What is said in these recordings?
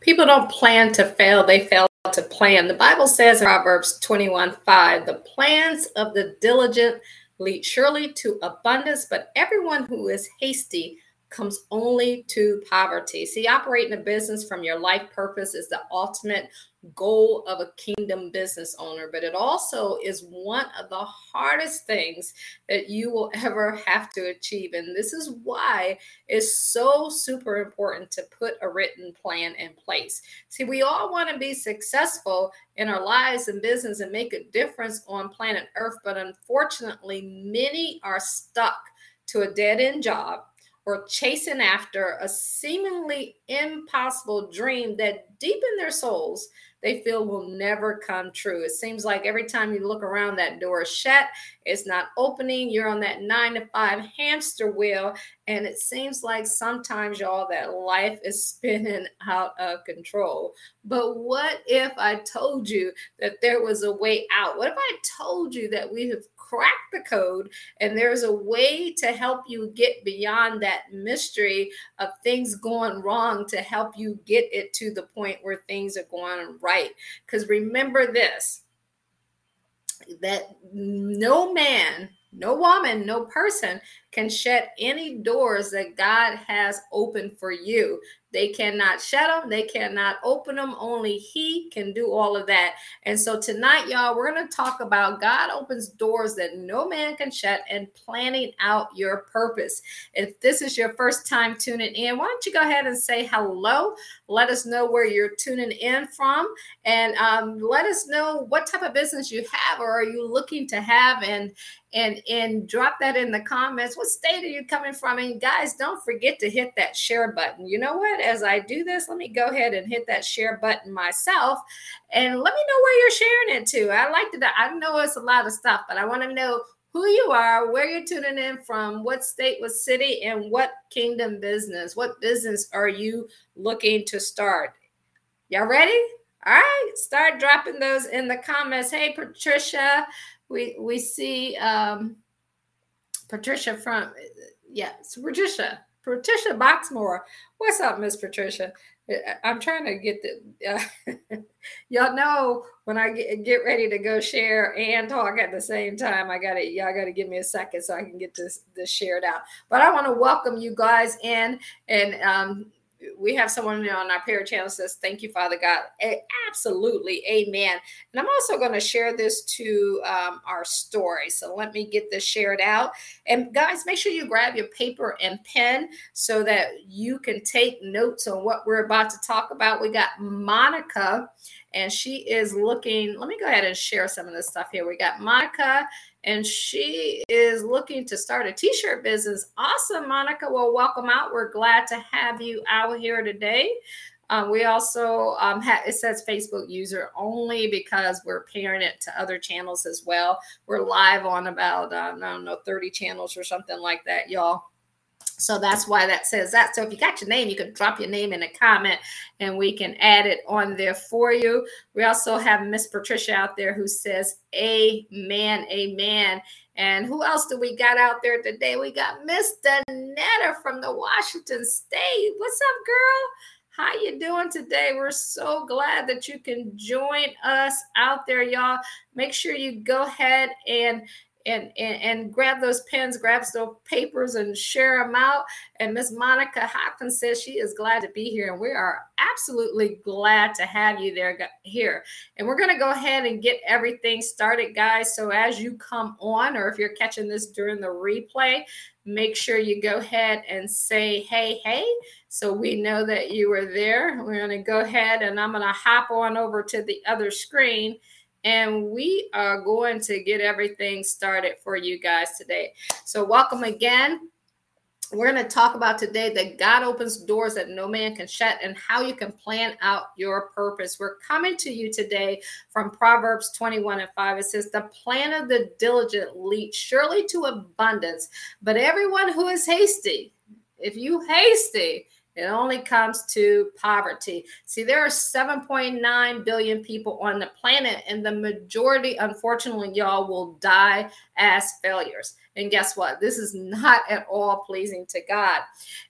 People don't plan to fail, they fail to plan. The Bible says in Proverbs 21 5, the plans of the diligent lead surely to abundance, but everyone who is hasty comes only to poverty. See, operating a business from your life purpose is the ultimate goal of a kingdom business owner, but it also is one of the hardest things that you will ever have to achieve. And this is why it's so super important to put a written plan in place. See, we all want to be successful in our lives and business and make a difference on planet Earth, but unfortunately, many are stuck to a dead end job or chasing after a seemingly impossible dream that deep in their souls they feel will never come true. It seems like every time you look around, that door is shut, it's not opening. You're on that nine to five hamster wheel. And it seems like sometimes, y'all, that life is spinning out of control. But what if I told you that there was a way out? What if I told you that we have crack the code and there's a way to help you get beyond that mystery of things going wrong to help you get it to the point where things are going right because remember this that no man no woman, no person can shut any doors that God has opened for you. They cannot shut them, they cannot open them. Only He can do all of that. And so tonight, y'all, we're going to talk about God opens doors that no man can shut and planning out your purpose. If this is your first time tuning in, why don't you go ahead and say hello? Let us know where you're tuning in from and um, let us know what type of business you have or are you looking to have and and and drop that in the comments. What state are you coming from? And guys don't forget to hit that share button. You know what? As i do this let me go ahead and hit that share button myself. And let me know where you're sharing it to. I like to i know it's a lot of stuff but i want to know who you are where you're tuning in from what state what city and what kingdom business what business are you looking to start? Y'all ready? All right start dropping those in the comments. Hey patricia we we see um, Patricia from yes, Patricia. Patricia Boxmore. What's up, Miss Patricia? I'm trying to get the uh, y'all know when I get, get ready to go share and talk at the same time. I got to y'all got to give me a second so I can get this this shared out. But I want to welcome you guys in and um, we have someone on our prayer channel says, Thank you, Father God. Absolutely. Amen. And I'm also going to share this to um, our story. So let me get this shared out. And guys, make sure you grab your paper and pen so that you can take notes on what we're about to talk about. We got Monica, and she is looking. Let me go ahead and share some of this stuff here. We got Monica and she is looking to start a t-shirt business. Awesome, Monica. Well, welcome out. We're glad to have you out here today. Um, we also um, have it says Facebook user only because we're pairing it to other channels as well. We're live on about uh, I don't know 30 channels or something like that, y'all. So that's why that says that. So if you got your name, you can drop your name in a comment and we can add it on there for you. We also have Miss Patricia out there who says, Amen, amen. And who else do we got out there today? We got Miss Danetta from the Washington State. What's up, girl? How you doing today? We're so glad that you can join us out there, y'all. Make sure you go ahead and and, and, and grab those pens, grab those papers, and share them out. And Miss Monica Hopkins says she is glad to be here, and we are absolutely glad to have you there here. And we're going to go ahead and get everything started, guys. So as you come on, or if you're catching this during the replay, make sure you go ahead and say hey, hey, so we know that you were there. We're going to go ahead, and I'm going to hop on over to the other screen and we are going to get everything started for you guys today. So, welcome again. We're going to talk about today that God opens doors that no man can shut and how you can plan out your purpose. We're coming to you today from Proverbs 21 and 5. It says, The plan of the diligent leads surely to abundance, but everyone who is hasty, if you hasty, It only comes to poverty. See, there are 7.9 billion people on the planet, and the majority, unfortunately, y'all will die as failures. And guess what? This is not at all pleasing to God.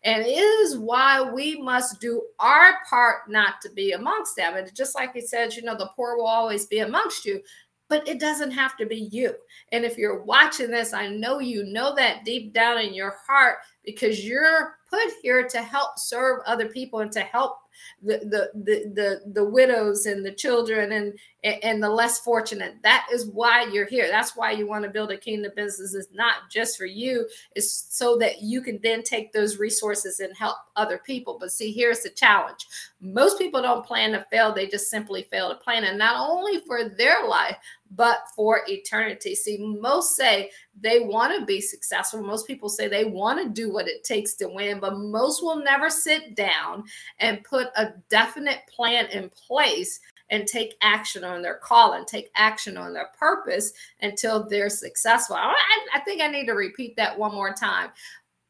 And it is why we must do our part not to be amongst them. And just like he says, you know, the poor will always be amongst you but it doesn't have to be you. And if you're watching this, I know you know that deep down in your heart because you're put here to help serve other people and to help the the the the, the widows and the children and and the less fortunate. That is why you're here. That's why you want to build a kingdom business. It's not just for you. It's so that you can then take those resources and help other people. But see here's the challenge. Most people don't plan to fail. They just simply fail to plan and not only for their life but for eternity. See most say they want to be successful. Most people say they want to do what it takes to win but most will never sit down and put a definite plan in place and take action on their call and take action on their purpose until they're successful. I, I think I need to repeat that one more time.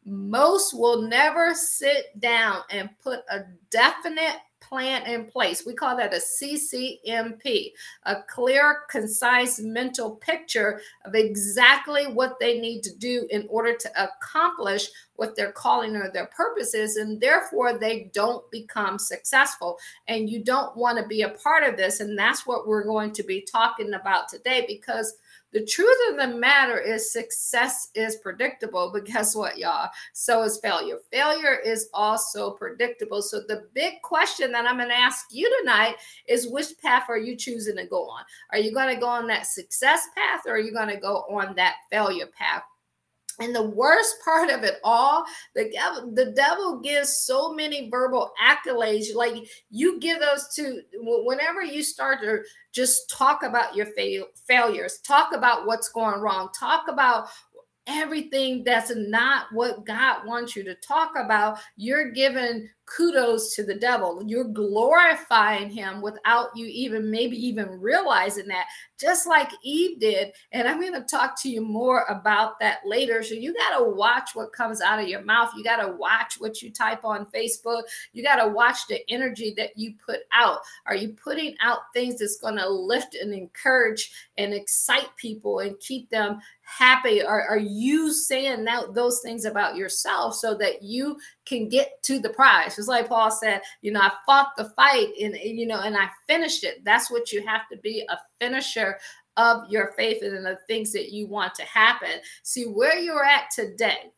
Most will never sit down and put a definite plan in place. We call that a CCMP, a clear, concise mental picture of exactly what they need to do in order to accomplish what their calling or their purpose is. And therefore, they don't become successful. And you don't want to be a part of this. And that's what we're going to be talking about today because the truth of the matter is success is predictable, but guess what, y'all? So is failure. Failure is also predictable. So the big question that I'm going to ask you tonight is which path are you choosing to go on? Are you going to go on that success path or are you going to go on that failure path? And the worst part of it all, the devil, the devil gives so many verbal accolades. Like you give those to whenever you start to just talk about your fail, failures, talk about what's going wrong, talk about everything that's not what God wants you to talk about, you're giving kudos to the devil. You're glorifying him without you even maybe even realizing that, just like Eve did. And I'm going to talk to you more about that later. So you got to watch what comes out of your mouth. You got to watch what you type on Facebook. You got to watch the energy that you put out. Are you putting out things that's going to lift and encourage and excite people and keep them happy? Are, are you saying that, those things about yourself so that you can get to the prize? It's like Paul said, you know, I fought the fight and, you know, and I finished it. That's what you have to be a finisher of your faith and the things that you want to happen. See where you're at today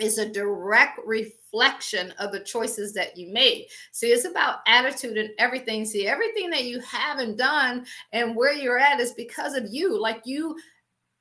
is a direct reflection of the choices that you made. See, it's about attitude and everything. See, everything that you haven't done and where you're at is because of you. Like you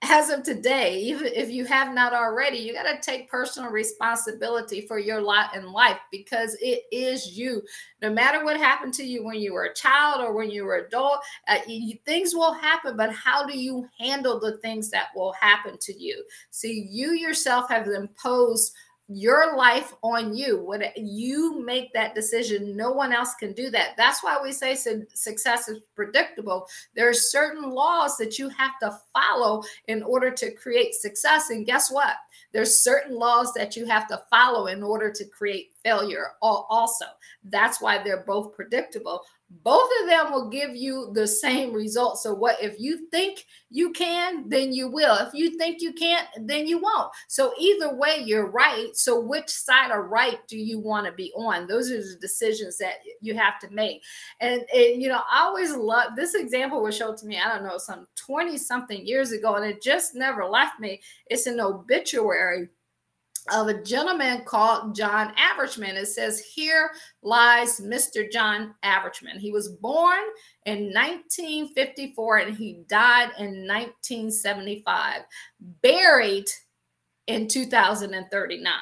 as of today, even if you have not already, you got to take personal responsibility for your lot in life because it is you. No matter what happened to you when you were a child or when you were adult, uh, you, things will happen. But how do you handle the things that will happen to you? See, you yourself have imposed your life on you. When you make that decision, no one else can do that. That's why we say success is predictable. There are certain laws that you have to follow in order to create success. And guess what? There's certain laws that you have to follow in order to create failure also. That's why they're both predictable both of them will give you the same result. So, what if you think you can, then you will. If you think you can't, then you won't. So, either way, you're right. So, which side of right do you want to be on? Those are the decisions that you have to make. And, and you know, I always love this example was shown to me, I don't know, some 20 something years ago, and it just never left me. It's an obituary of a gentleman called John Averishman. It says, Here lies Mr. John Averishman. He was born in 1954 and he died in 1975, buried in 2039.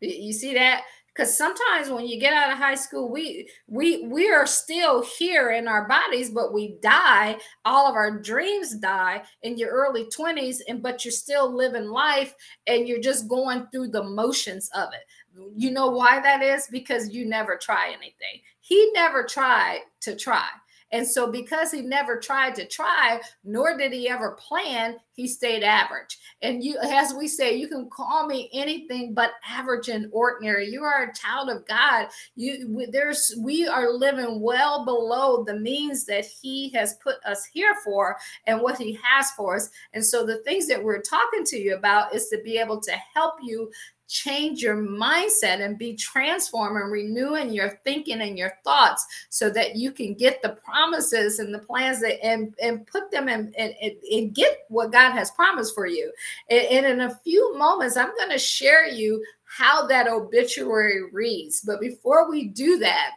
You see that? Because sometimes when you get out of high school we we we are still here in our bodies but we die. All of our dreams die in your early 20s and but you're still living life and you're just going through the motions of it. You know why that is? Because you never try anything. He never tried to try And so, because he never tried to try, nor did he ever plan, he stayed average. And you, as we say, you can call me anything but average and ordinary. You are a child of God. You, there's, we are living well below the means that He has put us here for and what He has for us. And so, the things that we're talking to you about is to be able to help you change your mindset and be transformed and renewing your thinking and your thoughts so that you can get the promises and the plans that and and put them in and, and, get what god has promised for you. And, and in a few moments i'm going to share you how that obituary reads. But before we do that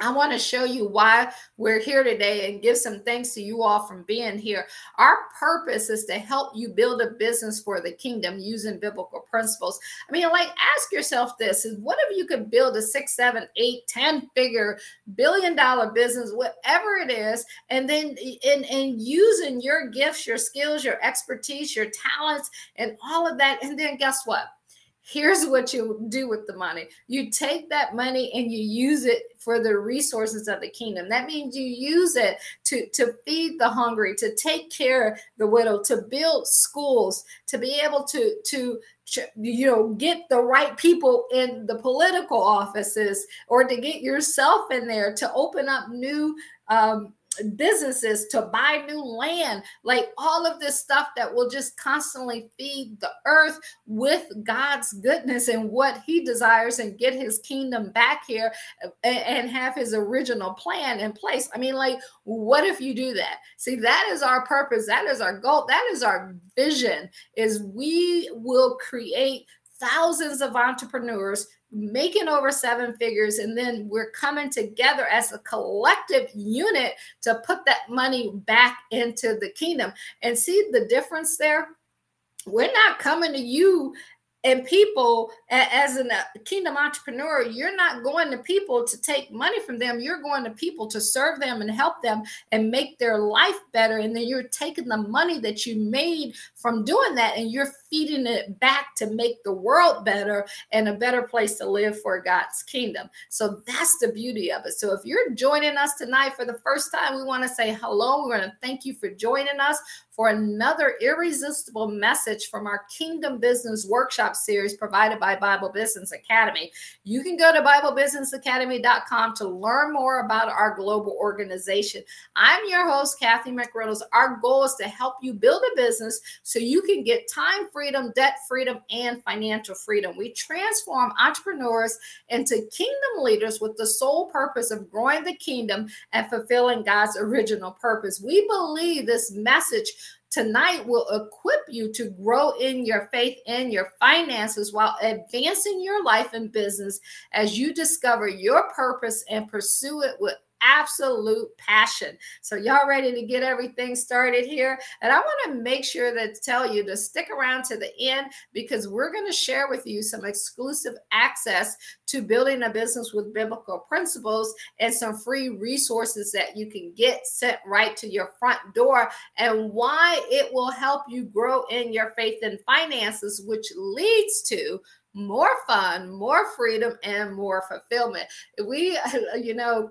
I want to show you why we're here today and give some thanks to you all from being here. Our purpose is to help you build a business for the kingdom using biblical principles. I mean, like, ask yourself this is what if you could build a six, seven, eight, ten figure billion dollar business, whatever it is, and then in, in using your gifts, your skills, your expertise, your talents, and all of that. And then guess what? Here's what you do with the money. You take that money and you use it for the resources of the kingdom. That means you use it to to feed the hungry to take care of the widow to build schools to be able to to you know get the right people in the political offices or to get yourself in there to open up new um, businesses to buy new land, like all of this stuff that will just constantly feed the earth with God's goodness and what He desires and get His kingdom back here and have His original plan in place. I mean, like, what if you do that? See, that is our purpose, that is our goal, that is our vision, is we will create thousands of entrepreneurs making over seven figures and then we're coming together as a collective unit to put that money back into the kingdom. And see the difference there? We're not coming to you and people as a uh, kingdom entrepreneur. You're not going to people to take money from them. You're going to people to serve them and help them and make their life better. And then you're taking the money that you made from doing that and you're feeding it back to make the world better and a better place to live for God's kingdom so that's the beauty of it so if you're joining us tonight for the first time we want to say hello we want to thank you for joining us for another irresistible message from our Kingdom Business Workshop series provided by Bible Business Academy. You can go to BibleBusinessAcademy.com to learn more about our global organization. I'm your host, Kathy McReynolds. Our goal is to help you build a business so you can get time freedom, debt freedom, and financial freedom. We transform entrepreneurs into kingdom leaders with the sole purpose of growing the kingdom and fulfilling God's original purpose. We believe this message tonight will equip you to grow in your faith and your finances while advancing your life and business as you discover your purpose and pursue it with absolute passion. So y'all ready to get everything started here? And I want to make sure that tell you to stick around to the end because we're going to share with you some exclusive access to building a business with biblical principles and some free resources that you can get sent right to your front door and why it will help you grow in your faith and finances which leads to more fun, more freedom, and more fulfillment. We, you know,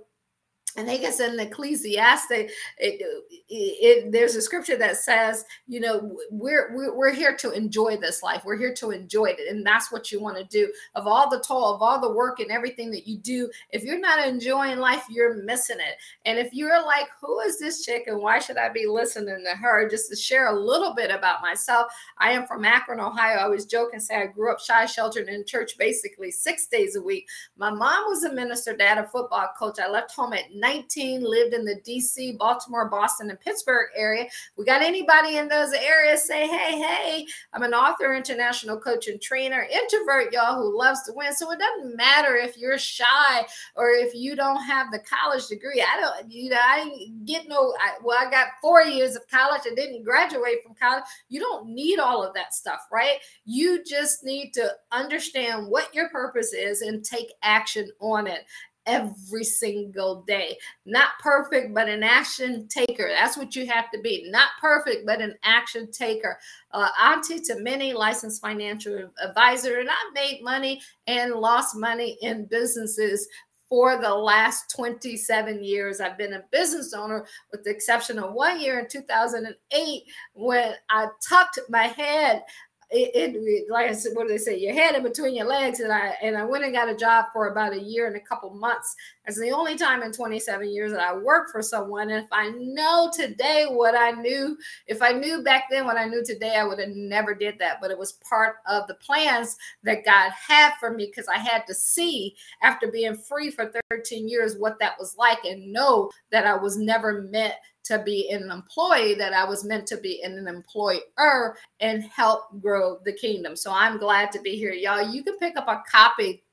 I think it's in Ecclesiastes. It, it, it, there's a scripture that says, you know, we're, we're here to enjoy this life. We're here to enjoy it, and that's what you want to do. Of all the toil, of all the work, and everything that you do, if you're not enjoying life, you're missing it. And if you're like, who is this chick, and why should I be listening to her? Just to share a little bit about myself, I am from Akron, Ohio. I always joke and say I grew up shy, sheltered in church, basically six days a week. My mom was a minister, dad a football coach. I left home at 19, lived in the DC, Baltimore, Boston, and Pittsburgh area. We got anybody in those areas say, hey, hey, I'm an author, international coach, and trainer, introvert, y'all, who loves to win. So it doesn't matter if you're shy or if you don't have the college degree. I don't, you know, I didn't get no, I, well, I got four years of college. I didn't graduate from college. You don't need all of that stuff, right? You just need to understand what your purpose is and take action on it every single day. Not perfect, but an action taker. That's what you have to be. Not perfect, but an action taker. Uh, auntie to many licensed financial advisor, and I've made money and lost money in businesses for the last 27 years. I've been a business owner with the exception of one year in 2008 when I tucked my head it, it, like I said, what do they say? Your head in between your legs, and I and I went and got a job for about a year and a couple months. That's the only time in 27 years that I worked for someone. And if I know today what I knew, if I knew back then what I knew today, I would have never did that. But it was part of the plans that God had for me because I had to see after being free for 13 years what that was like and know that I was never meant to be an employee, that I was meant to be an employer and help grow the kingdom. So I'm glad to be here. Y'all, you can pick up a copy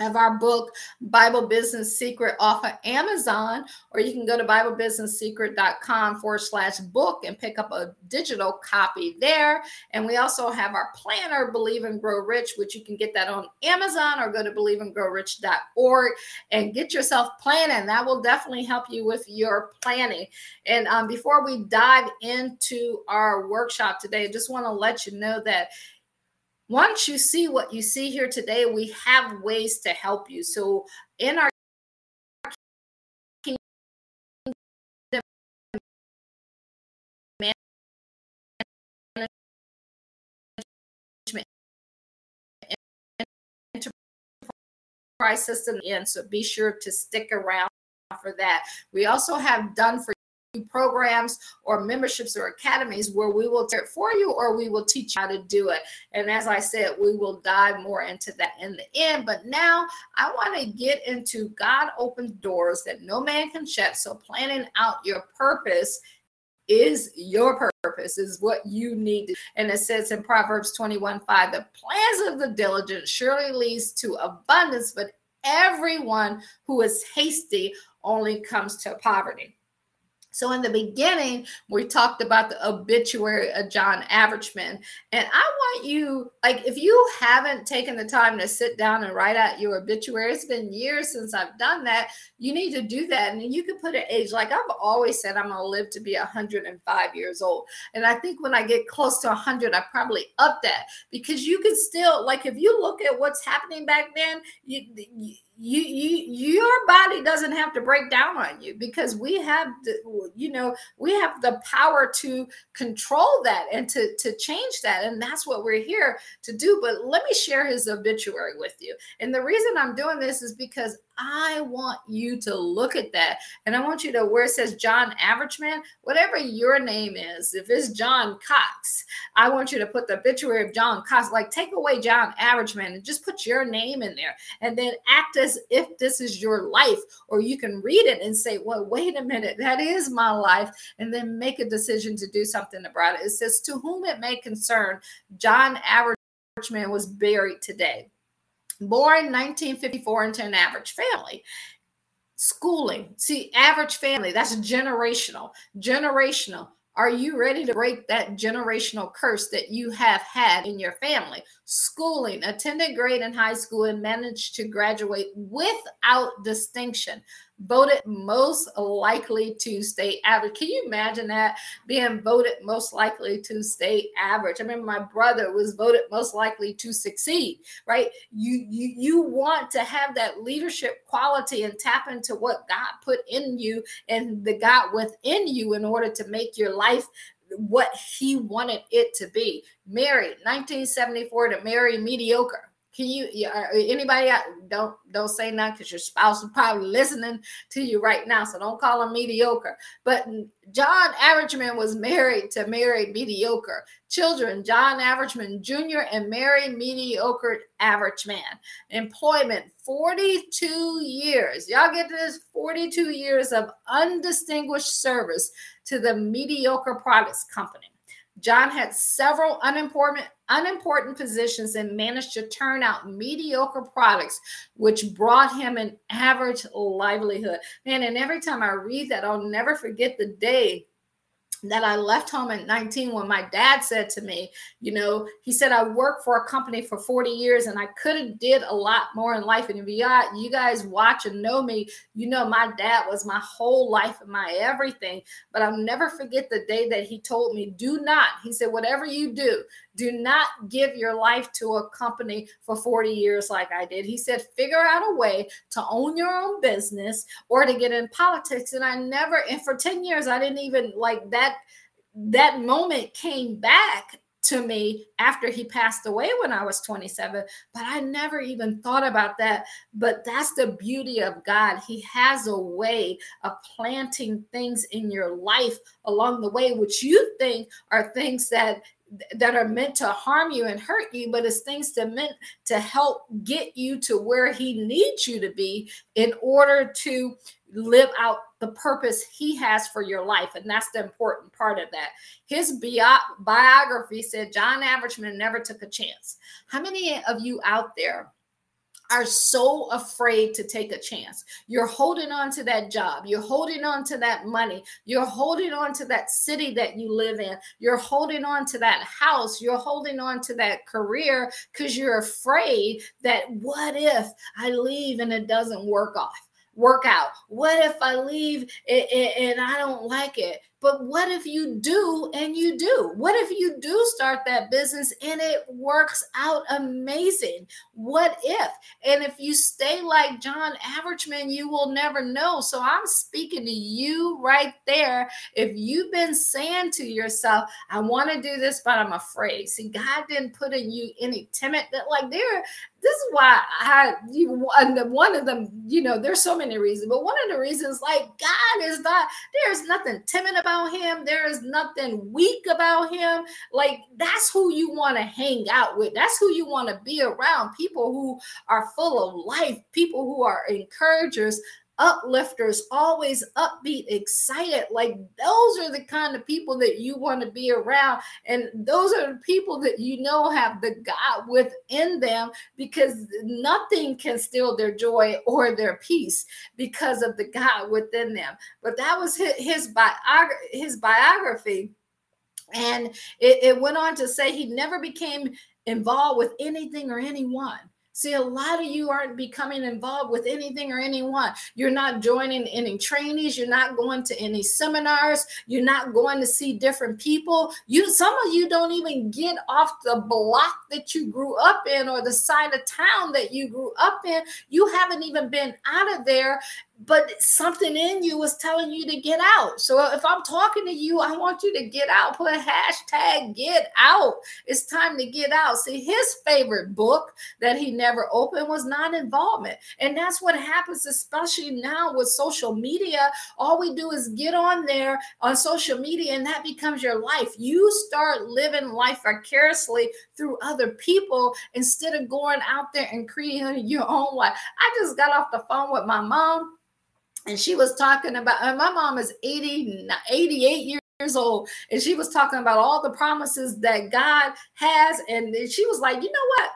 of our book, Bible Business Secret, off of Amazon, or you can go to BibleBusinessSecret.com forward slash book and pick up a digital copy there. And we also have our planner, Believe and Grow Rich, which you can get that on Amazon or go to believeandgrowrich.org and get yourself planning. That will definitely help you with your planning. And um, before we dive into our workshop today, I just want to let you know that once you see what you see here today, we have ways to help you. So in our enterprise system in. So be sure to stick around for that. We also have done for programs or memberships or academies where we will do it for you or we will teach you how to do it. And as I said, we will dive more into that in the end. But now I want to get into God opens doors that no man can shut. So planning out your purpose is your purpose is what you need and it says in proverbs 21 5 the plans of the diligent surely leads to abundance but everyone who is hasty only comes to poverty so in the beginning, we talked about the obituary of John Averagement. And I want you, like, if you haven't taken the time to sit down and write out your obituary, it's been years since I've done that. You need to do that. And you can put an age, like I've always said, I'm going to live to be 105 years old. And I think when I get close to 100, I probably up that because you can still, like, if you look at what's happening back then, you, you you, you your body doesn't have to break down on you because we have the, you know we have the power to control that and to to change that. And that's what we're here to do. But let me share his obituary with you. And the reason i'm doing this is because I want you to look at that. And I want you to, where it says John Averagement, whatever your name is, if it's John Cox, I want you to put the obituary of John Cox, like take away John Averagement and just put your name in there and then act as if this is your life. Or you can read it and say, well, wait a minute, that is my life. And then make a decision to do something about it. It says, to whom it may concern, John Averagement was buried today born 1954 into an average family. Schooling see average family that's generational. Generational are you ready to break that generational curse that you have had in your family schooling attended grade in high school and managed to graduate without distinction voted most likely to stay average. Can you imagine that being voted most likely to stay average? I remember my brother was voted most likely to succeed, right? You you you want to have that leadership quality and tap into what God put in you and the God within you in order to make your life what he wanted it to be. Married 1974 to Mary Mediocre can you uh, anybody out, don't don't say nothing because your spouse is probably listening to you right now. So don't call him mediocre. But John Averagement was married to Mary Mediocre. Children, John Averagement Jr. and Mary Mediocre Averagement. Employment, 42 years. Y'all get this 42 years of undistinguished service to the Mediocre Products Company. John had several unimportant unimportant positions and managed to turn out mediocre products, which brought him an average livelihood. Man, and every time I read that, I'll never forget the day that I left home at 19 when my dad said to me, you know, he said I worked for a company for 40 years and I could have did a lot more in life. And if you guys watch and know me, you know my dad was my whole life and my everything. But I'll never forget the day that he told me, do not, he said, whatever you do, do not give your life to a company for 40 years like I did. He said, figure out a way to own your own business or to get in politics. And I never, and for 10 years, I didn't even like that. That moment came back to me after he passed away when I was 27, but I never even thought about that. But that's the beauty of God. He has a way of planting things in your life along the way, which you think are things that that are meant to harm you and hurt you, but it's things that meant to help get you to where he needs you to be in order to live out the purpose he has for your life. And that's the important part of that. His bi- biography said John Averagement never took a chance. How many of you out there are so afraid to take a chance. You're holding on to that job. You're holding on to that money. You're holding on to that city that you live in. You're holding on to that house. You're holding on to that career because you're afraid that what if I leave and it doesn't work off? Work out. What if I leave and I don't like it? But what if you do and you do? What if you do start that business and it works out amazing? What if? And if you stay like John Averagement, you will never know. So I'm speaking to you right there. If you've been saying to yourself, I want to do this, but I'm afraid. See, God didn't put in you any timid that like there this is why I you one of them, you know, there's so many reasons, but one of the reasons, like God is not there's nothing timid about him, there is nothing weak about him. Like that's who you want to hang out with, that's who you want to be around. People who are full of life, people who are encouragers, uplifters, always upbeat, excited. Like those are the kind of people that you want to be around. And those are the people that you know have the God within them because nothing can steal their joy or their peace because of the God within them. But that was his, biog- his biography. And it, it went on to say he never became involved with anything or anyone. See, a lot of you aren't becoming involved with anything or anyone. You're not joining any trainees. You're not going to any seminars. You're not going to see different people. You, some of you don't even get off the block that you grew up in or the side of town that you grew up in. You haven't even been out of there but something in you is telling you to get out. So if I'm talking to you, I want you to get out. Put a hashtag get out. It's time to get out. See, his favorite book that he never opened was non involvement. And that's what happens, especially now with social media. All we do is get on there on social media, and that becomes your life. You start living life vicariously through other people instead of going out there and creating your own life. I just got off the phone with my mom and she was talking about my mom is 80 88 years old and she was talking about all the promises that god has and she was like you know what?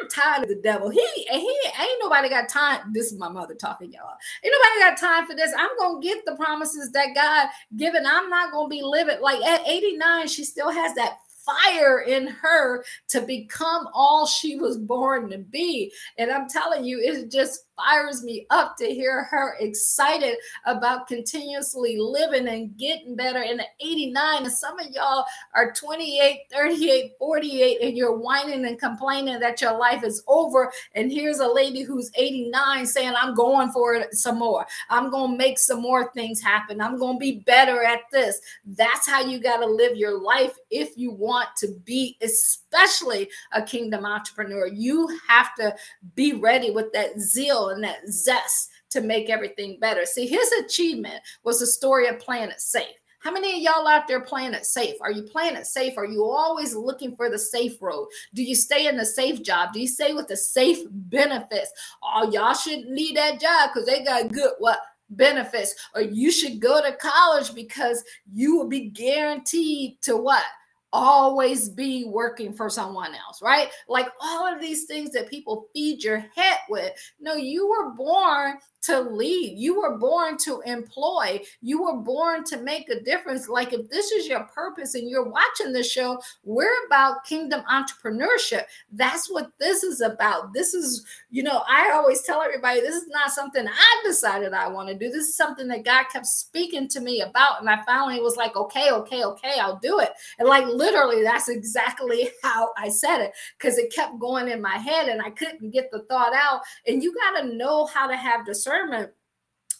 I'm tired of the devil. He he ain't nobody got time this is my mother talking y'all. Ain't nobody got time for this. I'm gonna get the promises that god given. I'm not gonna be living like at 89 she still has that fire in her to become all she was born to be. And I'm telling you, it's just fires me up to hear her excited about continuously living and getting better. And 89, and some of y'all are 28, 38, 48, and you're whining and complaining that your life is over. And here's a lady who's 89 saying, I'm going for it some more. I'm going to make some more things happen. I'm going to be better at this. That's how you got to live your life if you want to be, especially a kingdom entrepreneur. You have to be ready with that zeal and that zest to make everything better. See, his achievement was the story of playing it safe. How many of y'all out there playing it safe? Are you playing it safe? Are you always looking for the safe road? Do you stay in the safe job? Do you stay with the safe benefits? Oh, y'all shouldn't leave that job because they got good what benefits. Or you should go to college because you will be guaranteed to what? Always be working for someone else, right? Like all of these things that people feed your head with. No, you were born to lead. You were born to employ. You were born to make a difference. Like if this is your purpose and you're watching this show, we're about kingdom entrepreneurship. That's what this is about. This is, you know, I always tell everybody this is not something I decided I want to do. This is something that God kept speaking to me about. And I finally was like, okay, okay, okay, I'll do it. And like literally, that's exactly how I said it because it kept going in my head and I couldn't get the thought out. And you got to know how to have discernment discernment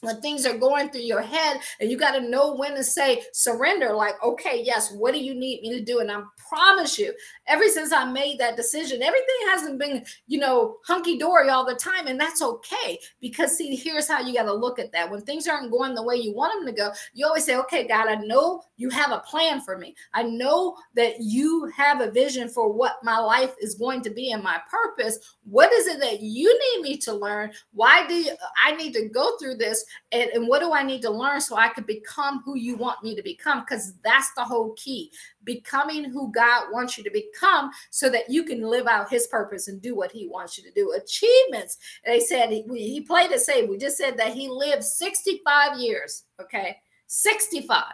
when things are going through your head and you got to know when to say surrender like okay yes what do you need me to do? And i promise you ever since i made that decision everything hasn't been you know hunky-dory all the time and that's okay because see here's how you got to look at that. When things aren't going the way you want them to go you always say okay god i know you have a plan for me. I know that you have a vision for what my life is going to be and my purpose. What is it that you need me to learn? Why do you, i need to go through this and, and what do I need to learn so I can become who you want me to become? Because that's the whole key becoming who God wants you to become so that you can live out his purpose and do what he wants you to do. Achievements, they said he, he played it safe. We just said that he lived 65 years, okay? 65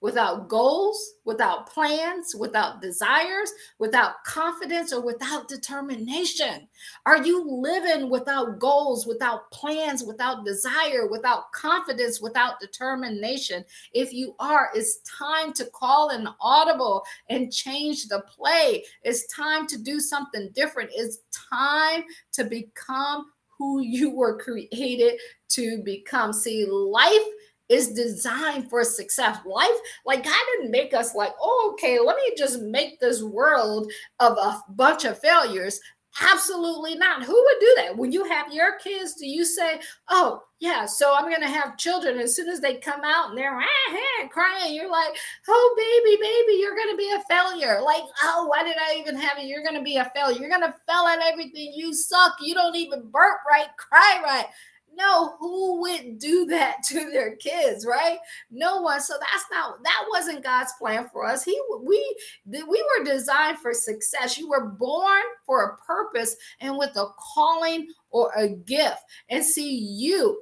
without goals, without plans, without desires, without confidence, or without determination? Are you living without goals, without plans, without desire, without confidence, without determination? If you are, it's time to call an audible and change the play. It's time to do something different. It's time to become who you were created to become. See, life is designed for success. Life, like God didn't make us like, oh, okay, let me just make this world of a bunch of failures. Absolutely not. Who would do that? When you have your kids, do you say, oh, yeah, so I'm going to have children. As soon as they come out and they're ah, ah, crying, you're like, oh, baby, baby, you're going to be a failure. Like, oh, why did I even have it? You're going to be a failure. You're going to fail at everything. You suck. You don't even burp right, cry right. No, who would do that to their kids, right? No one. So that's not that wasn't God's plan for us. He we we were designed for success. You were born for a purpose and with a calling or a gift. And see you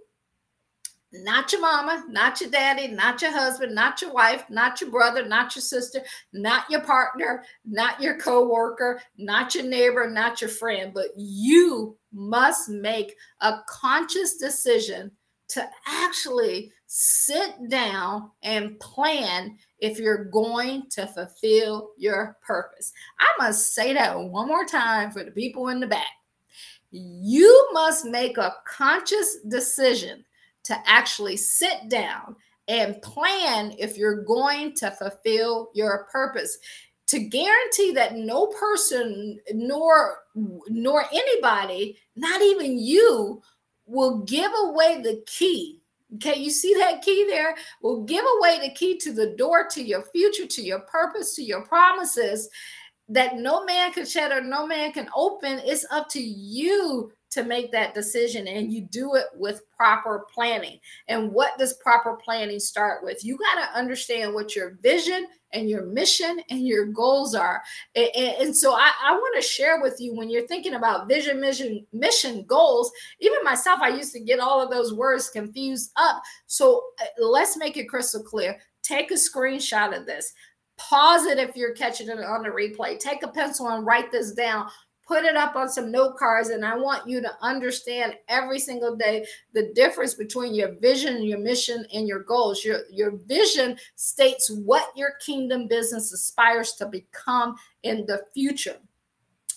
not your mama, not your daddy, not your husband, not your wife, not your brother, not your sister, not your partner, not your coworker, not your neighbor, not your friend, but you must make a conscious decision to actually sit down and plan if you're going to fulfill your purpose. I must say that one more time for the people in the back. You must make a conscious decision to actually sit down and plan if you're going to fulfill your purpose. To guarantee that no person nor nor anybody not even you will give away the key. Okay you see that key there? Will give away the key to the door to your future to your purpose to your promises that no man can shut or no man can open it's up to you to make that decision and you do it with proper planning. And what does proper planning start with? You got to understand what your vision and your mission and your goals are. And, and so I, I want to share with you when you're thinking about vision, mission, mission, goals. Even myself, I used to get all of those words confused up. So uh, let's make it crystal clear. Take a screenshot of this. Pause it if you're catching it on the replay. Take a pencil and write this down. Put it up on some note cards and i want you to understand every single day the difference between your vision your mission and your goals. Your your vision states what your kingdom business aspires to become in the future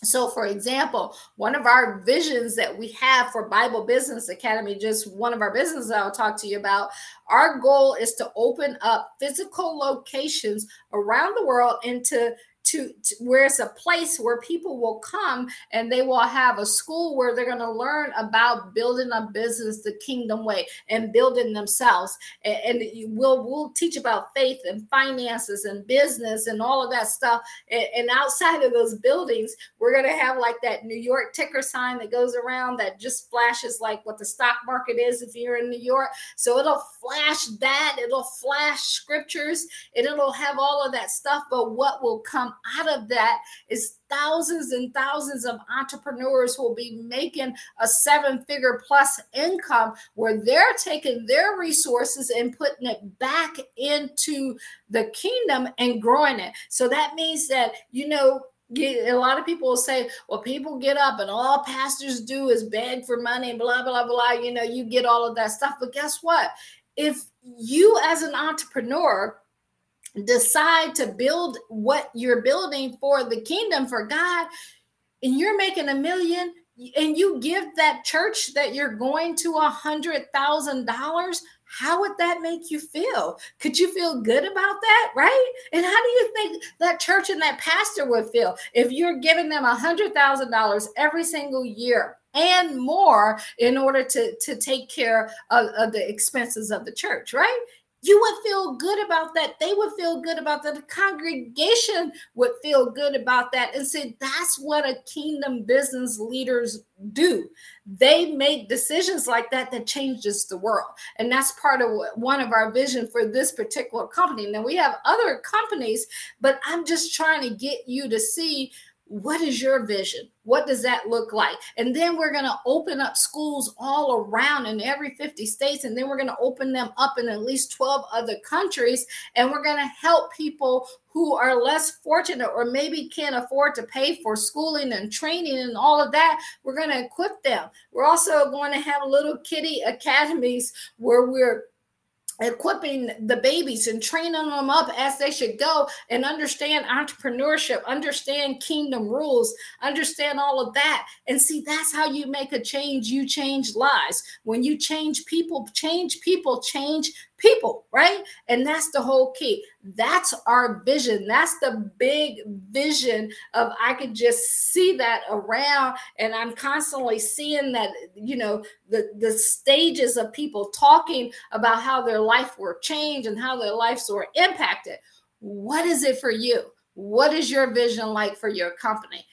so for example one of our visions that we have for bible business academy just one of our businesses i'll talk to you about our goal is to open up physical locations around the world and to to, to, where it's a place where people will come and they will have a school where they're going to learn about building a business the kingdom way and building themselves. And, and we'll we'll teach about faith and finances and business and all of that stuff. And, and outside of those buildings we're going to have like that new york ticker sign that goes around that just flashes like what the stock market is if you're in new york. So it'll flash that it'll flash scriptures and it'll have all of that stuff. But what will come out of that is thousands and thousands of entrepreneurs who will be making a seven figure plus income where they're taking their resources and putting it back into the kingdom and growing it. So that means that, you know, a lot of people will say, well, people get up and all pastors do is beg for money and blah, blah, blah. You know, you get all of that stuff. But guess what? If you, as an entrepreneur, decide to build what you're building for the kingdom for God, and you're making a million, and you give that church that you're going to a hundred thousand dollars how would that make you feel? Could you feel good about that? Right? And how do you think that church and that pastor would feel if you're giving them a hundred thousand dollars every single year and more in order to, to take care of, of the expenses of the church, right? You would feel good about that. They would feel good about that. The congregation would feel good about that and say, that's what a kingdom business leaders do. They make decisions like that that changes the world. And that's part of one of our vision for this particular company. Now we have other companies, but I'm just trying to get you to see what is your vision? What does that look like? And then we're going to open up schools all around in every 50 states. And then we're going to open them up in at least 12 other countries. And we're going to help people who are less fortunate or maybe can't afford to pay for schooling and training and all of that. We're going to equip them. We're also going to have little kitty academies where we're equipping the babies and training them up as they should go and understand entrepreneurship, understand kingdom rules, understand all of that. And see, that's how you make a change. You change lives. When you change people, change people, change people, right? And that's the whole key. That's our vision. That's the big vision of I could just see that around and I'm constantly seeing that, you know, the the stages of people talking about how their life were changed and how their lives were impacted. What is it for you? What is your vision like for your company?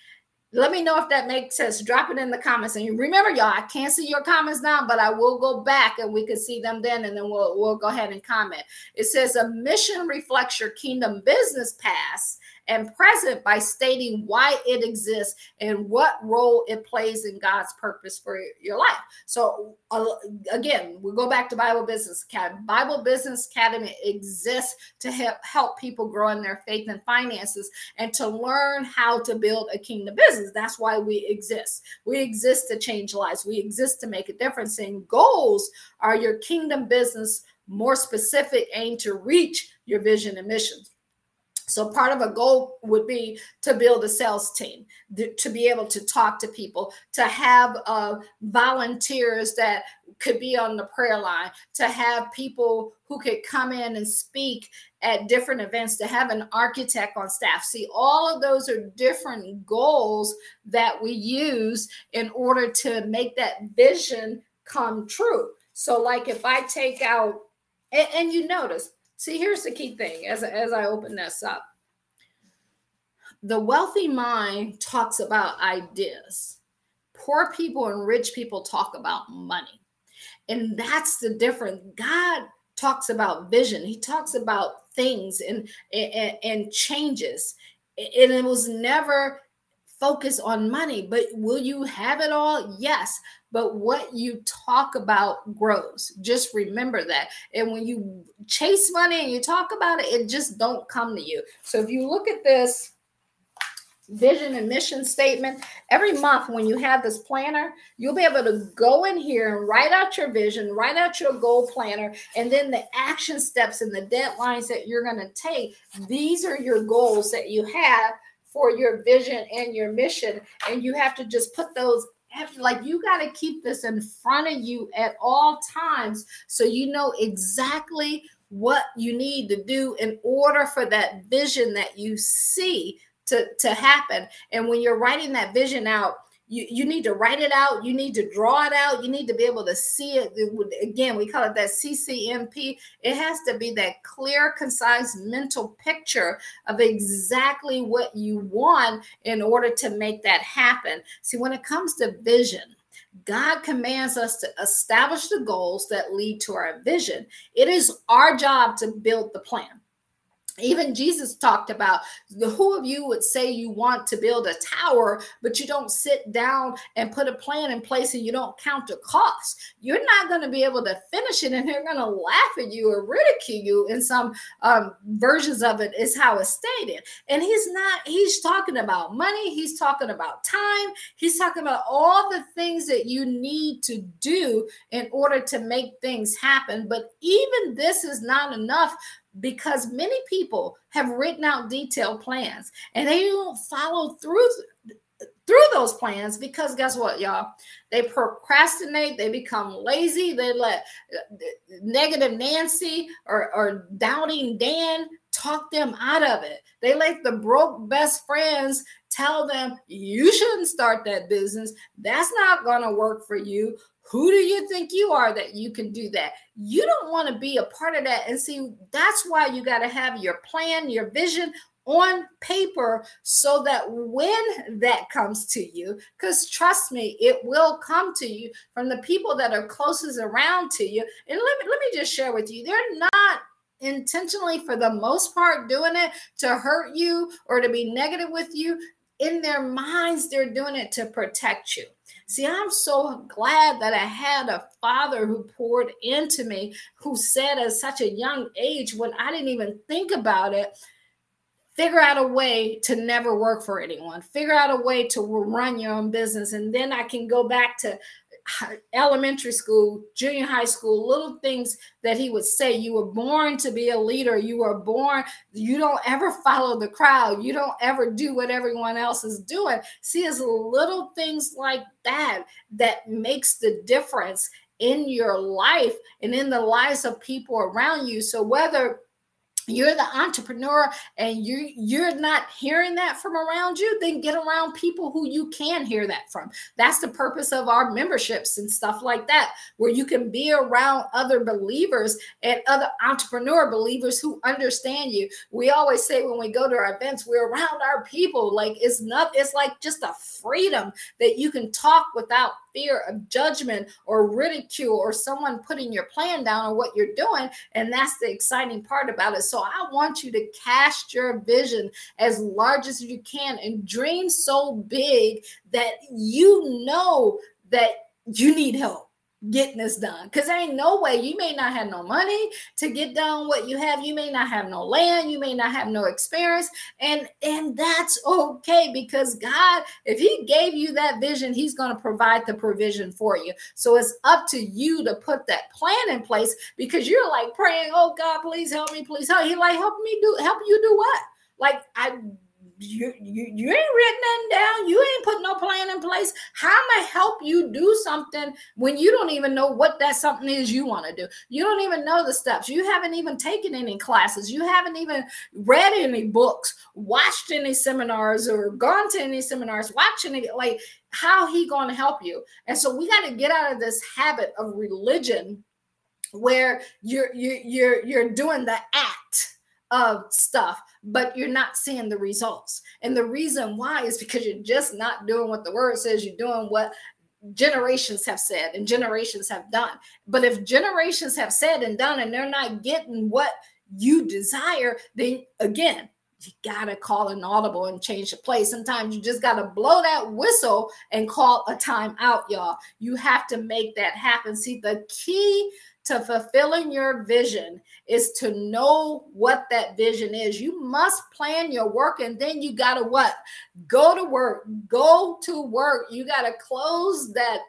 Let me know if that makes sense. Drop it in the comments. And remember, y'all, I can't see your comments now, but I will go back and we can see them then, and then we'll we'll go ahead and comment. It says a mission reflects your kingdom business pass and present by stating why it exists and what role it plays in God's purpose for your life. So, uh, again, we go back to Bible Business Academy. Bible Business Academy exists to help, help people grow in their faith and finances and to learn how to build a kingdom business. That's why we exist. We exist to change lives, we exist to make a difference. And goals are your kingdom business more specific aim to reach your vision and missions. So, part of a goal would be to build a sales team, to be able to talk to people, to have uh, volunteers that could be on the prayer line, to have people who could come in and speak at different events, to have an architect on staff. See, all of those are different goals that we use in order to make that vision come true. So, like if I take out, and, and you notice, See, here's the key thing as, as I open this up. The wealthy mind talks about ideas. Poor people and rich people talk about money. And that's the difference. God talks about vision. He talks about things and, and, and changes. And it was never focused on money. But will you have it all? Yes but what you talk about grows. Just remember that. And when you chase money and you talk about it, it just don't come to you. So if you look at this vision and mission statement every month when you have this planner you'll be able to go in here and write out your vision write out your goal planner and then the action steps and the deadlines that you're going to take these are your goals that you have for your vision and your mission and you have to just put those like you got to keep this in front of you at all times so you know exactly what you need to do in order for that vision that you see to to happen. And when you're writing that vision out you, you need to write it out. You need to draw it out. You need to be able to see it. Again we call it that ccmp it has to be that clear concise mental picture of exactly what you want in order to make that happen. See when it comes to vision God commands us to establish the goals that lead to our vision. It is our job to build the plan. Even Jesus talked about the who of you would say you want to build a tower, but you don't sit down and put a plan in place and you don't count the costs. You're not going to be able to finish it, and they're going to laugh at you or ridicule you. In some um, versions of it, is how it's stated. And he's not. He's talking about money. He's talking about time. He's talking about all the things that you need to do in order to make things happen. But even this is not enough because many people have written out detailed plans and they don't follow through through those plans because guess what y'all? They procrastinate they become lazy they let uh, negative nancy or, or doubting dan talk them out of it they let the broke best friends tell them you shouldn't start that business that's not going to work for you who do you think you are that you can do that? You don't want to be a part of that. And see, that's why you got to have your plan, your vision on paper so that when that comes to you, because trust me, it will come to you from the people that are closest around to you. And let me, let me just share with you, they're not intentionally for the most part doing it to hurt you or to be negative with you in their minds they're doing it to protect you See, I'm so glad that I had a father who poured into me, who said at such a young age, when I didn't even think about it, figure out a way to never work for anyone, figure out a way to run your own business. And then I can go back to elementary school, junior high school, little things that he would say. You were born to be a leader. You were born, you don't ever follow the crowd. You don't ever do what everyone else is doing. See, it's little things like that that makes the difference in your life and in the lives of people around you. So whether you're the entrepreneur and you you're not hearing that from around you then get around people who you can hear that from. That's the purpose of our memberships and stuff like that where you can be around other believers and other entrepreneur believers who understand you. We always say when we go to our events we're around our people. Like it's not it's like just a freedom that you can talk without fear of judgment or ridicule or someone putting your plan down or what you're doing. And that's the exciting part about it. So I want you to cast your vision as large as you can and dream so big that you know that you need help getting this done. Because there ain't no way you may not have no money to get done what you have. You may not have no land. You may not have no experience. And and that's okay because god if he gave you that vision he's going to provide the provision for you. So it's up to you to put that plan in place because you're like praying oh god please help me please help he like help me do help you do what? Like i you, you you ain't written nothing down. You ain't put no plan in place. How am I help you do something when you don't even know what that something is you want to do? You don't even know the steps. You haven't even taken any classes. You haven't even read any books, watched any seminars, or gone to any seminars, watching it. Like, how he going to help you? And so we got to get out of this habit of religion where you're you're you're, you're doing the act of stuff, but you're not seeing the results. And the reason why is because you're just not doing what the word says, you're doing what generations have said and generations have done. But if generations have said and done and they're not getting what you desire, then again, you gotta call an audible and change the play. Sometimes you just gotta blow that whistle and call a time out, y'all. You have to make that happen. See, the key to fulfilling your vision is to know what that vision is. You must plan your work and then you got to what? Go to work. Go to work. You got to close that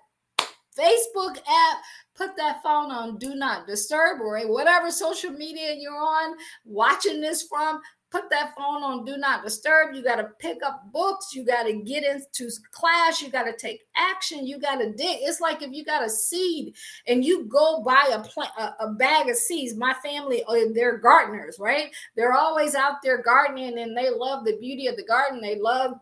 Facebook app, put that phone on do not disturb or whatever social media you're on watching this from put that phone on do not disturb. You got to pick up books. You got to get into class. You got to take action. You got to dig. It's like if you got a seed and you go buy a plant, a, a bag of seeds. My family, uh, they're gardeners, right? They're always out there gardening and they love the beauty of the garden. They love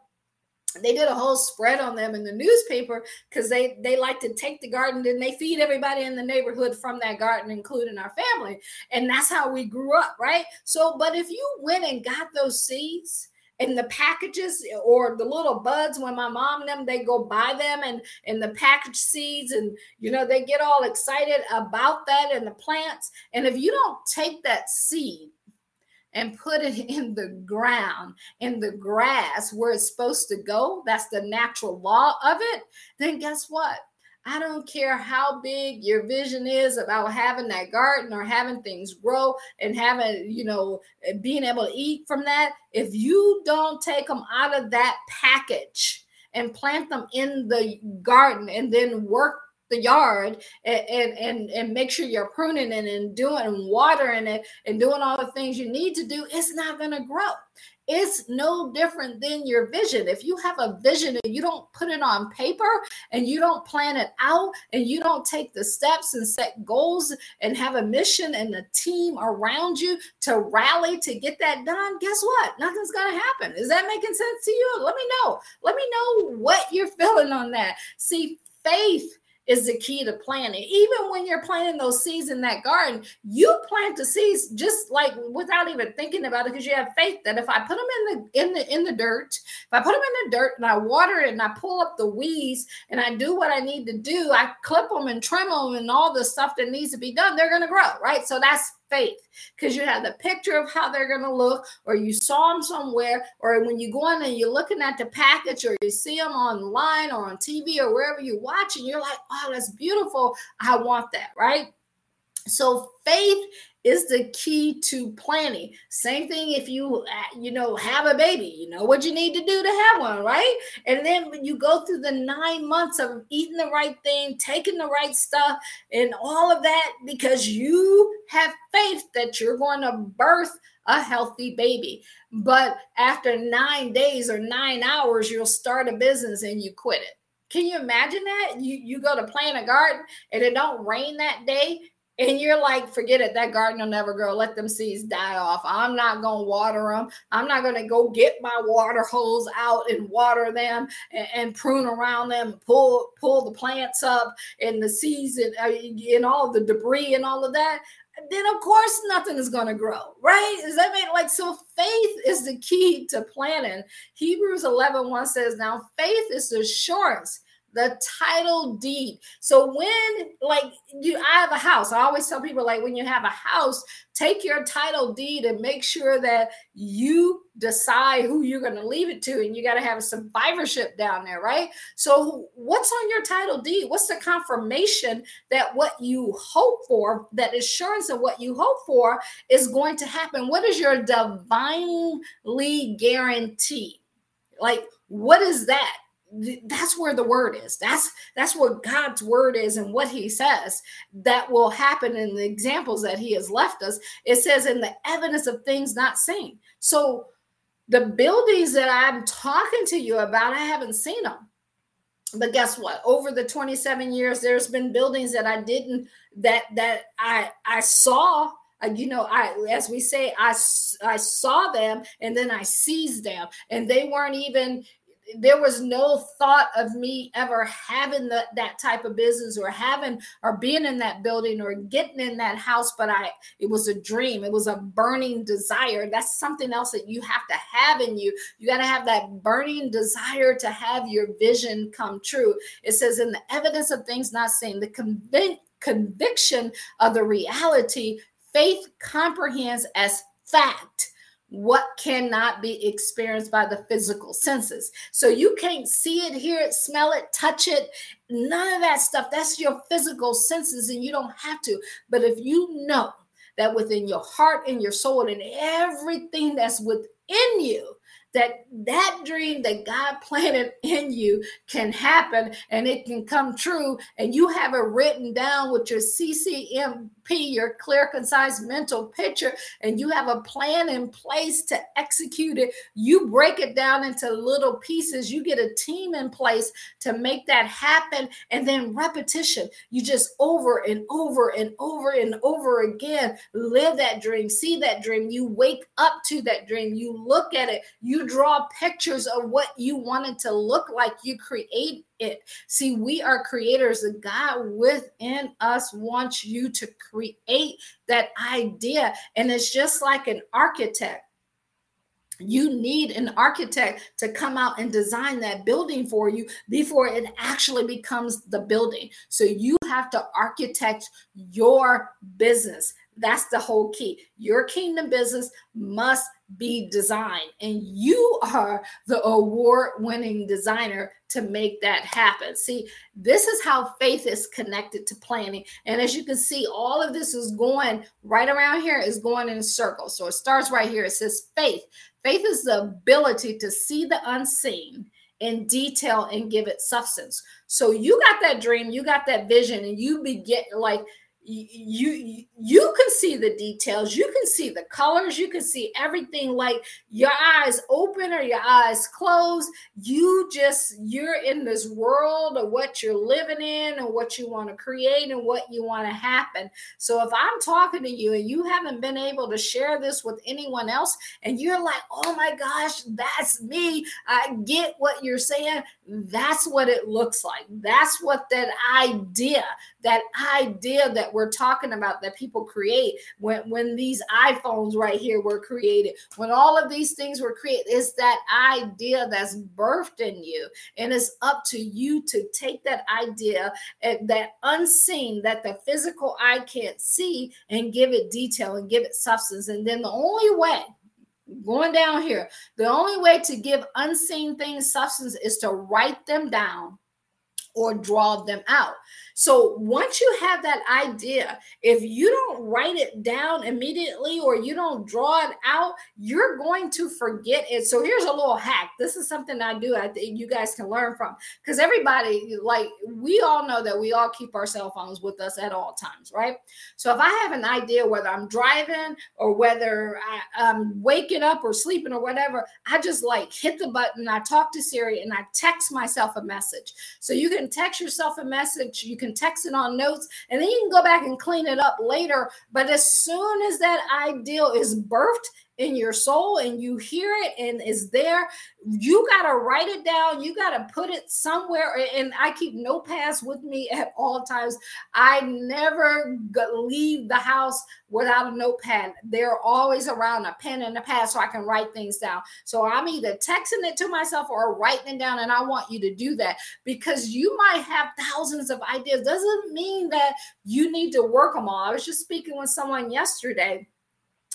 they did a whole spread on them in the newspaper because they they like to take the garden and they feed everybody in the neighborhood from that garden including our family. And that's how we grew up right? So but if you went and got those seeds and the packages or the little buds when my mom and them they go buy them and and the packaged seeds and you know they get all excited about that and the plants. And if you don't take that seed and put it in the ground, in the grass where it's supposed to go, that's the natural law of it, then guess what? I don't care how big your vision is about having that garden or having things grow and having, you know, being able to eat from that. If you don't take them out of that package and plant them in the garden and then work the yard and, and and and, make sure you're pruning it and doing and watering it and doing all the things you need to do, it's not going to grow. It's no different than your vision. If you have a vision and you don't put it on paper and you don't plan it out and you don't take the steps and set goals and have a mission and a team around you to rally to get that done, guess what? Nothing's going to happen. Is that making sense to you? Let me know. Let me know what you're feeling on that. See, faith is the key to planting. Even when you're planting those seeds in that garden, you plant the seeds just like without even thinking about it because you have faith that if I put them in the in the in the dirt, if I put them in the dirt and I water it and I pull up the weeds and I do what I need to do, I clip them and trim them and all the stuff that needs to be done, they're going to grow, right? So that's faith because you have the picture of how they're going to look, or you saw them somewhere, or when you go in and you're looking at the package, or you see them online or on TV or wherever you're watching, you're like, oh, that's beautiful. I want that, right? So faith is the key to planning. Same thing if you uh, you know have a baby, you know what you need to do to have one, right? And then when you go through the 9 months of eating the right thing, taking the right stuff and all of that because you have faith that you're going to birth a healthy baby. But after 9 days or 9 hours you'll start a business and you quit it. Can you imagine that? You you go to plant a garden and it don't rain that day and you're like, forget it, that garden will never grow. Let them seeds die off. I'm not going to water them. I'm not going to go get my water hose out and water them and, and, prune around them, pull pull the plants up and the seeds and, uh, and all the debris and all of that. Then of course nothing is going to grow, right? Does that make like so? Faith is the key to planting. Hebrews 11 1 says, "Now faith is the assurance." The title deed. So when like you I have a house, I always tell people like when you have a house, take your title deed and make sure that you decide who you're going to leave it to and you got to have a survivorship down there, right? So what's on your title deed? What's the confirmation that what you hope for, that assurance of what you hope for is going to happen? What is your divinely guarantee? Like what is that? That's where the word is. That's that's what god's word is and what he says that will happen in the examples that he has left us. It says in the evidence of things not seen. So the buildings that i'm talking to you about i haven't seen them but guess what? Over the 27 years there's been buildings that i didn't that that i i saw uh, you know i as we say i i saw them and then i seized them and they weren't even there was no thought of me ever having the, that type of business or having or being in that building or getting in that house but i it was a dream. It was a burning desire. That's something else that you have to have in you. You got to have that burning desire to have your vision come true. It says in the evidence of things not seen the convic- conviction of the reality faith comprehends as fact what cannot be experienced by the physical senses. So you can't see it, hear it, smell it, touch it, none of that stuff. That's your physical senses, and you don't have to. But if you know that within your heart and your soul and everything that's within you, that that dream that God planted in you can happen and it can come true and you have it written down with your CCM your clear, concise mental picture, and you have a plan in place to execute it. You break it down into little pieces. You get a team in place to make that happen. And then repetition. You just over and over and over and over again live that dream, see that dream. You wake up to that dream. You look at it. You draw pictures of what you want it to look like. You create it. See, we are creators. The God within us wants you to create that idea. And it's just like an architect. You need an architect to come out and design that building for you before it actually becomes the building. So you have to architect your business. That's the whole key. Your kingdom business must be designed, and you are the award winning designer to make that happen. See, this is how faith is connected to planning. And as you can see, all of this is going right around here, is going in a circle. So it starts right here. It says faith. Faith is the ability to see the unseen in detail and give it substance. So you got that dream, you got that vision, and you begin like you you can see the details you can see the colors you can see everything like your eyes open or your eyes closed you just you're in this world of what you're living in and what you want to create and what you want to happen. So if i'm talking to you and you haven't been able to share this with anyone else and you're like oh my gosh that's me. I get what you're saying. That's what it looks like. That's what that idea that idea that we're talking about that people create. When when these iPhones right here were created, when all of these things were created, is that idea that's birthed in you, and it's up to you to take that idea that unseen that the physical eye can't see and give it detail and give it substance, and then the only way going down here the only way to give unseen things substance is to write them down or draw them out. So once you have that idea, if you don't write it down immediately or you don't draw it out, you're going to forget it. So here's a little hack. This is something I do. I think you guys can learn from because everybody, like we all know that we all keep our cell phones with us at all times, right? So if I have an idea whether I'm driving or whether I, I'm waking up or sleeping or whatever, I just like hit the button. I talk to Siri and I text myself a message. So you can text yourself a message. You can text it on notes and then you can go back and clean it up later. But as soon as that ideal is birthed in your soul and you hear it and is there you got to write it down you got to put it somewhere and i keep notepads with me at all times. I never leave the house without a notepad. They're always around a pen and a pad so i can write things down. So i'm either texting it to myself or writing it down and i want you to do that because you might have thousands of ideas. Doesn't mean that you need to work them all. I was just speaking with someone yesterday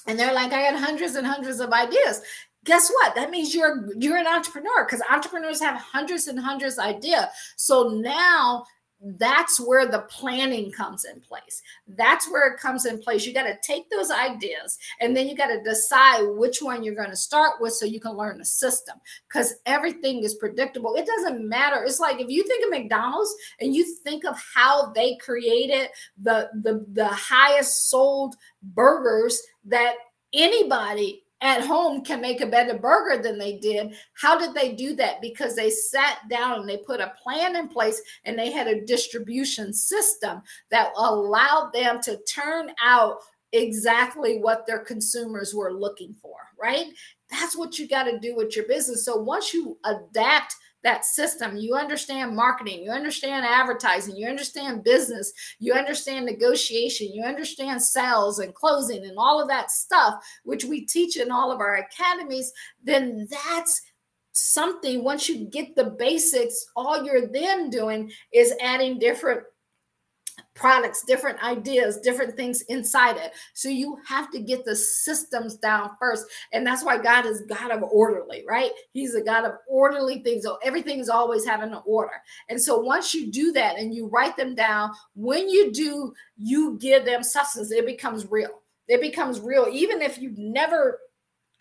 and they're like, I got hundreds and hundreds of ideas. Guess what? That means you're you're an entrepreneur because entrepreneurs have hundreds and hundreds of ideas. So now that's where the planning comes in place. That's where it comes in place. You got to take those ideas and then you got to decide which one you're going to start with so you can learn the system because everything is predictable. It doesn't matter. It's like if you think of McDonald's and you think of how they created the the the highest sold burgers that anybody at home can make a better burger than they did. How did they do that? Because they sat down and they put a plan in place and they had a distribution system that allowed them to turn out exactly what their consumers were looking for, right? That's what you got to do with your business. So once you adapt that system. You understand marketing, you understand advertising, you understand business, you understand negotiation, you understand sales and closing and all of that stuff, which we teach in all of our academies, then that's something once you get the basics all you're then doing is adding different products, different ideas, different things inside it. So you have to get the systems down first. And that's why God is God of orderly, right? He's a God of orderly things. So everything is always having an order. And so once you do that and you write them down, when you do, you give them substance, it becomes real. It becomes real. Even if you've never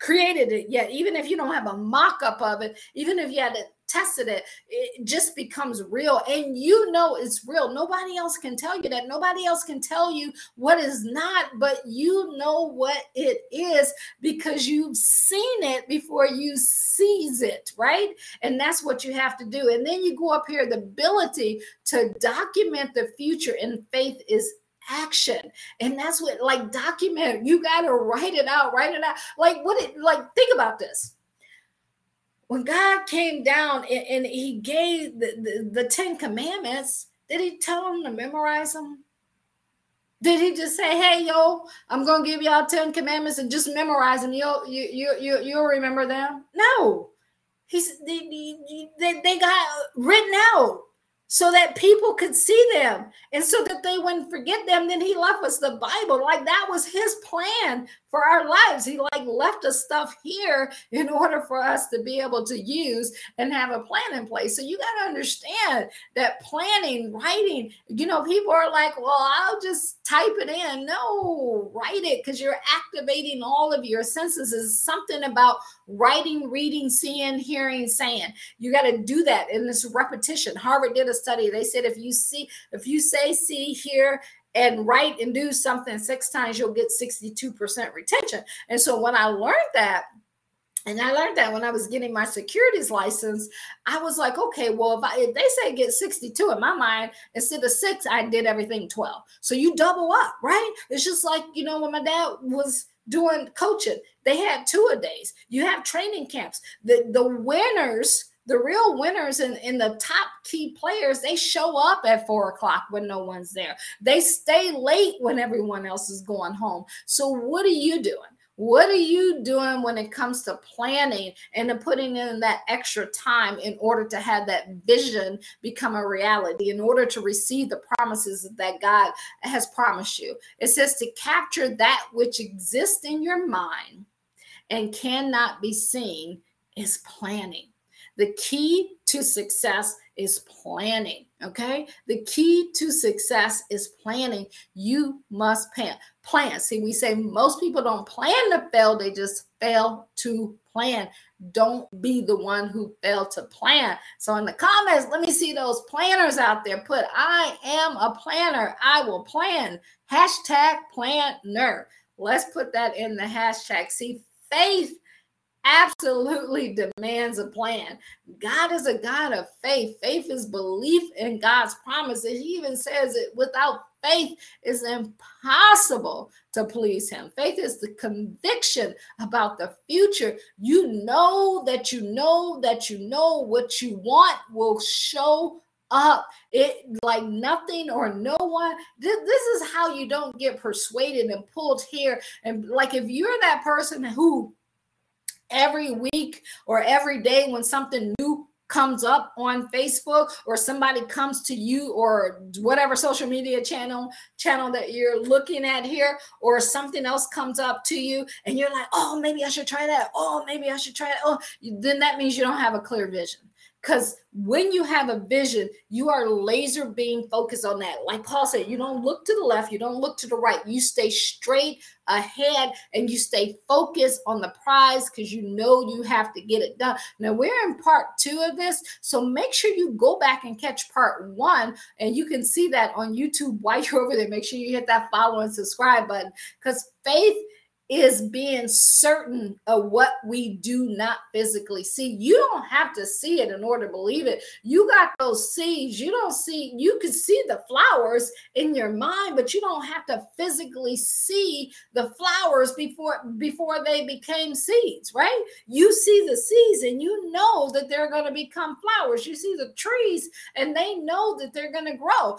created it yet, even if you don't have a mock up of it, even if you had it tested it, it just becomes real. And you know it's real. Nobody else can tell you that. Nobody else can tell you what is not, but you know what it is because you've seen it before you seize it, right? And that's what you have to do. And then you go up here, the ability to document the future in faith is action and that's what like document you got to write it out write it out like what it like think about this when God came down and, he gave the, the, the, Ten Commandments, did he tell them to memorize them? Did he just say, "Hey, yo, I'm gonna give y'all Ten Commandments and just memorize them. You'll you you you you'll remember them"? No, he's they, they, they got written out. so that people could see them and so that they wouldn't forget them then he left us the bible like that was his plan for our lives. He like left us stuff here in order for us to be able to use and have a plan in place. So you got to understand that planning writing you know people are like well i'll just type it in. No write it because you're activating all of your senses. Is something about writing reading seeing hearing saying. You got to do that in this repetition. Harvard did a study. They said if you see, if you say, see, hear, and write and do something six times, you'll get 62% retention. And so when I learned that, and I learned that when I was getting my securities license, I was like, okay, well, if, I, if they say get 62 in my mind, instead of six, I did everything 12. So you double up, right? It's just like, you know, when my dad was doing coaching, they had two a days. You have training camps. The, the winners the real winners and, and the top key players, they show up at four o'clock when no one's there. They stay late when everyone else is going home. So, what are you doing? What are you doing when it comes to planning and to putting in that extra time in order to have that vision become a reality, in order to receive the promises that God has promised you? It says to capture that which exists in your mind and cannot be seen is planning. The key to success is planning. Okay. The key to success is planning. You must plan. Plan. See, we say most people don't plan to fail, they just fail to plan. Don't be the one who failed to plan. So, in the comments, let me see those planners out there. Put, I am a planner. I will plan. Hashtag planner. Let's put that in the hashtag. See, faith absolutely demands a plan. God is a God of faith. Faith is belief in God's promises. He even says it without faith is impossible to please him. Faith is the conviction about the future. You know that you know that you know what you want will show up it like nothing or no one this, this is how you don't get persuaded and pulled here and like if you're that person who every week or every day when something new comes up on Facebook or somebody comes to you or whatever social media channel channel that you're looking at here or something else comes up to you and you're like oh maybe I should try that. Oh maybe I should try it oh then that means you don't have a clear vision because when you have a vision, you are laser being focused on that. Like Paul said, you don't look to the left, you don't look to the right. You stay straight ahead and you stay focused on the prize because you know you have to get it done. Now, we're in part two of this. So make sure you go back and catch part one. And you can see that on YouTube while you're over there. Make sure you hit that follow and subscribe button because faith is being certain of what we do not physically see. You don't have to see it in order to believe it. You got those seeds. You don't see, you can see the flowers in your mind, but you don't have to physically see the flowers before before they became seeds, right? You see the seeds and you know that they're going to become flowers. You see the trees and they know that they're going to grow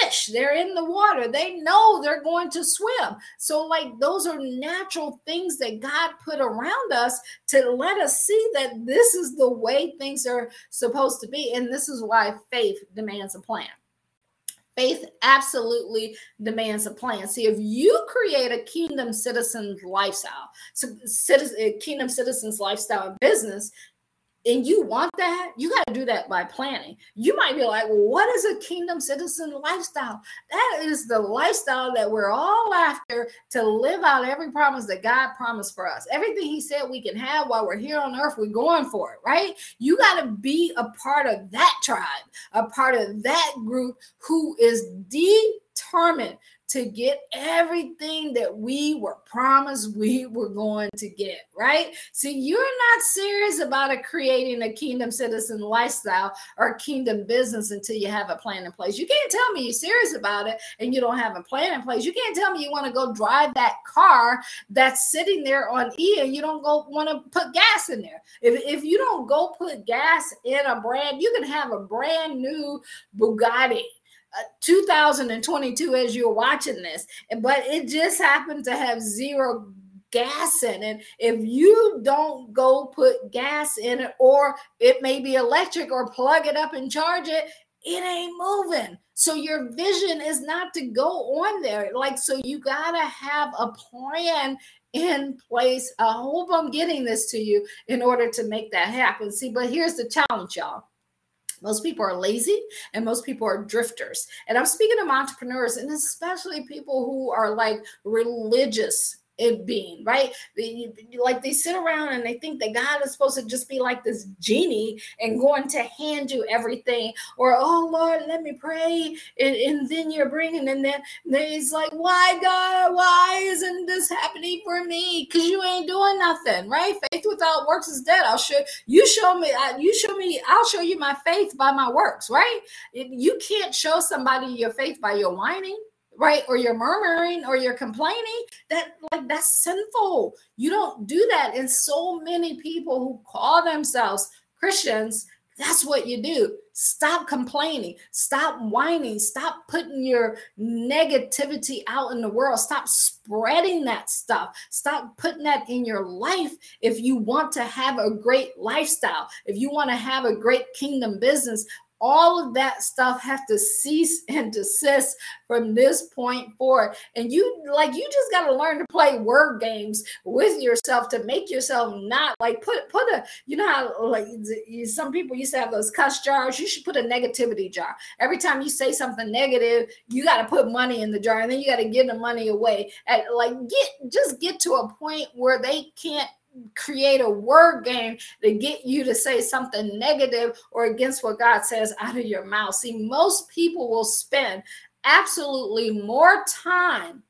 fish. They're in the water. They know they're going to swim. So, like, those are natural things that God put around us to let us see that this is the way things are supposed to be. And this is why faith demands a plan. Faith absolutely demands a plan. See, if you create a kingdom citizen's lifestyle, so citizen, eh, kingdom citizens lifestyle and business, and you want that, you got to do that by planning. You might be like, well, what is a kingdom citizen lifestyle? That is the lifestyle that we're all after to live out every promise that God promised for us. Everything He said we can have while we're here on earth, we're going for it, right? You got to be a part of that tribe, a part of that group who is determined to get everything that we were promised we were going to get, right? See, you're not serious about a creating a kingdom citizen lifestyle or kingdom business until you have a plan in place. You can't tell me you're serious about it and you don't have a plan in place. You can't tell me you want to go drive that car that's sitting there on E and you don't go want to put gas in there. If, if you don't go put gas in a brand, you can have a brand new Bugatti 2022 as you're watching this, but it just happened to have zero gas in it. If you don't go put gas in it, or it may be electric or plug it up and charge it, it ain't moving. So your vision is not to go on there. Like, so you got to have a plan in place. I hope I'm getting this to you in order to make that happen. See, but here's the challenge, y'all. Most people are lazy and most people are drifters. And I'm speaking of entrepreneurs and especially people who are like religious it being, right? They, like they sit around and they think that God is supposed to just be like this genie and going to hand you everything, or oh Lord, let me pray, and, and then you're bringing, and then, then he's like, why God, why isn't this happening for me? Because you ain't doing nothing, right? Faith without works is dead. I'll show you show me, you show me, I'll show you my faith by my works, right? You can't show somebody your faith by your whining right? Or you're murmuring or you're complaining that like that's sinful. You don't do that. And so many people who call themselves christians that's what you do. Stop complaining. Stop whining. Stop putting your negativity out in the world. Stop spreading that stuff. Stop putting that in your life if you want to have a great lifestyle if you want to have a great kingdom business all of that stuff has to cease and desist from this point forward. And you like you just got to learn to play word games with yourself to make yourself not like put put a you know how like some people used to have those cuss jars? You should put a negativity jar. Every time you say something negative you got to put money in the jar and then you got to give the money away. And like get just get to a point where they can't create a word game to get you to say something negative or against what God says out of your mouth. See, most people will spend absolutely more time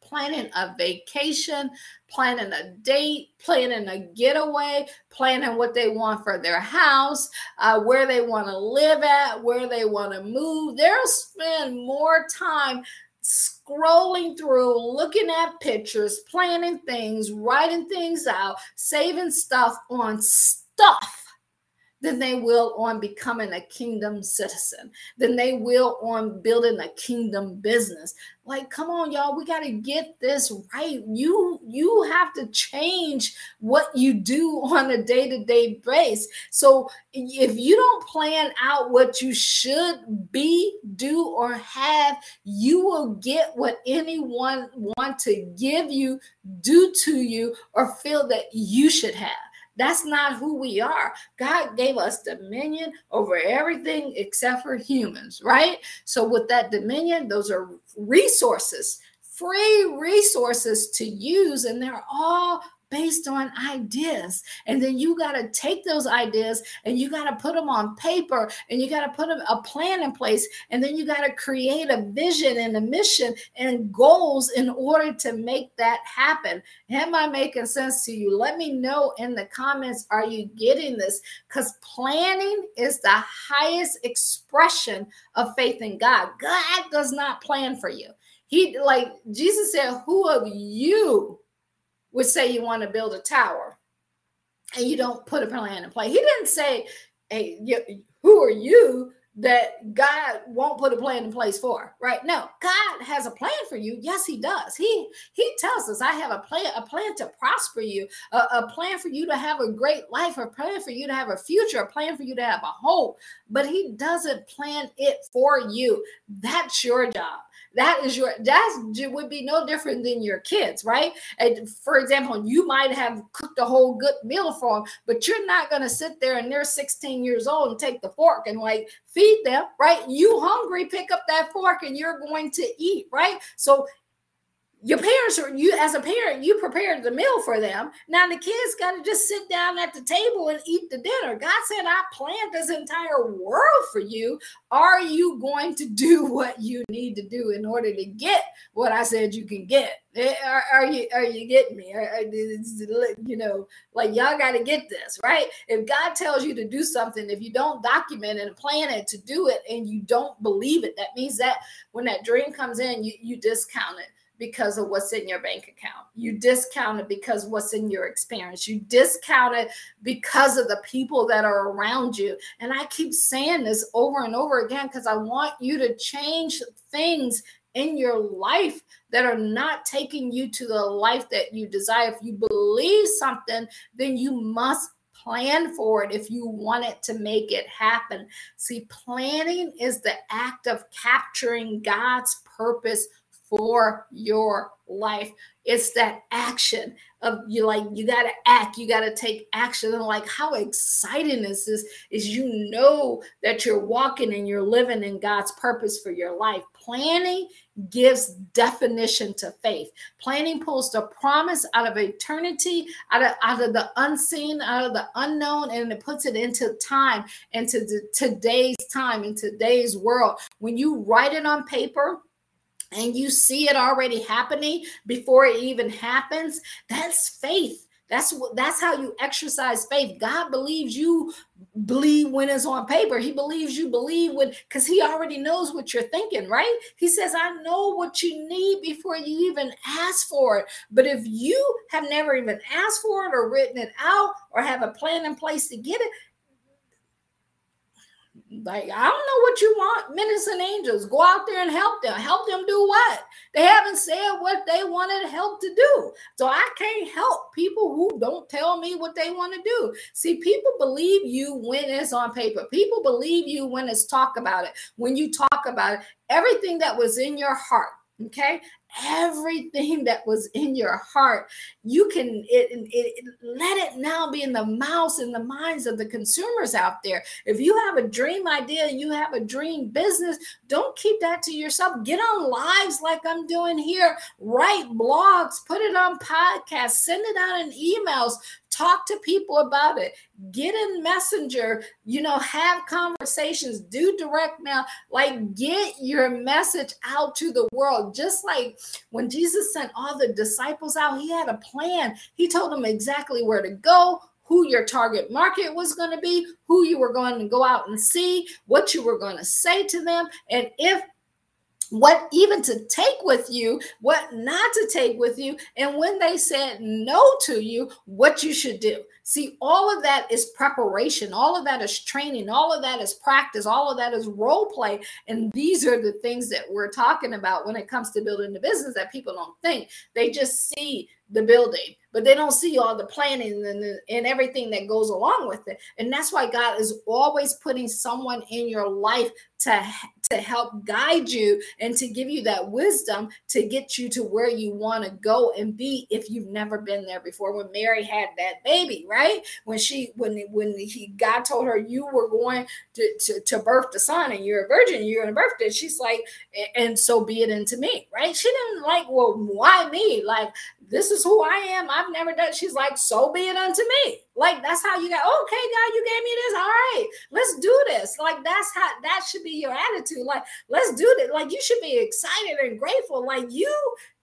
planning a vacation, planning a date, planning a getaway, planning what they want for their house, uh, where they want to live at, where they want to move. They'll spend more time scrolling through, looking at pictures, planning things, writing things out, saving stuff on stuff than they will on becoming a kingdom citizen, than they will on building a kingdom business. Like, come on, y'all, we got to get this right. You you have to change what you do on a day-to-day basis. So if you don't plan out what you should be, do, or have, you will get what anyone want to give you, do to you, or feel that you should have. That's not who we are. God gave us dominion over everything except for humans, right? So, with that dominion, those are resources, free resources to use, and they're all based on ideas. And then you got to take those ideas and you got to put them on paper and you got to put a plan in place. And then you got to create a vision and a mission and goals in order to make that happen. Am I making sense to you? Let me know in the comments. Are you getting this? Because planning is the highest expression of faith in God. God does not plan for you. He, like Jesus said, Who of you? Would say you want to build a tower and you don't put a plan in place. He didn't say, hey, you, who are you that God won't put a plan in place for, right? No, God has a plan for you. Yes, He does. He He tells us, "I have a plan, a plan to prosper you, a, a, plan for you to have a great life, a plan for you to have a future, a plan for you to have a hope." But He doesn't plan it for you. That's your job that is your that would be no different than your kids right? And for example you might have cooked a whole good meal for them but you're not going to sit there and they're 16 years old and take the fork and like feed them right? You hungry pick up that fork and you're going to eat right? So your parents are you as a parent you prepared the meal for them. Now the kids got to just sit down at the table and eat the dinner. God said i planned this entire world for you. Are you going to do what you need to do in order to get what i said you can get? Eh, are, are you are you getting me? Are, you know like y'all got to get this right? If god tells you to do something if you don't document and plan it to do it and you don't believe it that means that when that dream comes in you you discount it because of what's in your bank account. You discount it because what's in your experience. You discount it because of the people that are around you. And I keep saying this over and over again because I want you to change things in your life that are not taking you to the life that you desire. If you believe something, then you must plan for it if you want it to make it happen. See, planning is the act of capturing God's purpose for your life. It's that action of you like you got to act, you got to take action. And like how exciting is this is you know that you're walking and you're living in God's purpose for your life. Planning gives definition to faith. Planning pulls the promise out of eternity, out of, out of the unseen, out of the unknown, and it puts it into time, into the, today's time, in today's world. When you write it on paper, and you see it already happening before it even happens, that's faith. That's what that's how you exercise faith. God believes you believe when it's on paper. He believes you believe when because he already knows what you're thinking, right? He says, I know what you need before you even ask for it. But if you have never even asked for it or written it out or have a plan in place to get it, like, I don't know what you want. And angels, go out there and help them. Help them do what? They haven't said what they wanted help to do. So I can't help people who don't tell me what they want to do. See, people believe you when it's on paper. People believe you when it's talk about it. When you talk about it, everything that was in your heart, okay everything that was in your heart. You can it, it, it, let it now be in the mouths and the minds of the consumers out there. If you have a dream idea you have a dream business don't keep that to yourself. Get on lives like i'm doing here. Write blogs put it on podcasts send it out in emails talk to people about it. Get in messenger you know have conversations do direct mail like get your message out to the world. Just like when jesus sent all the disciples out he had a plan. He told them exactly where to go who your target market was going to be, who you were going to go out and see, what you were going to say to them, and if what even to take with you, what not to take with you, and when they said no to you, what you should do. See, all of that is preparation, all of that is training, all of that is practice, all of that is role play. And these are the things that we're talking about when it comes to building the business that people don't think. They just see the building, but they don't see all the planning and, and everything that goes along with it. And that's why God is always putting someone in your life to to help guide you and to give you that wisdom to get you to where you want to go and be if you've never been there before. When mary had that baby right? When she when when he god told her you were going to to, to birth the son and you're a virgin you're gonna birth it she's like and so be it into me right? She didn't like well why me? Like this is who I am. I've never done. She's like, so be it unto me. Like that's how you got. Okay, God, you gave me this. All right, let's do this. Like that's how that should be your attitude. Like let's do this. Like you should be excited and grateful. Like you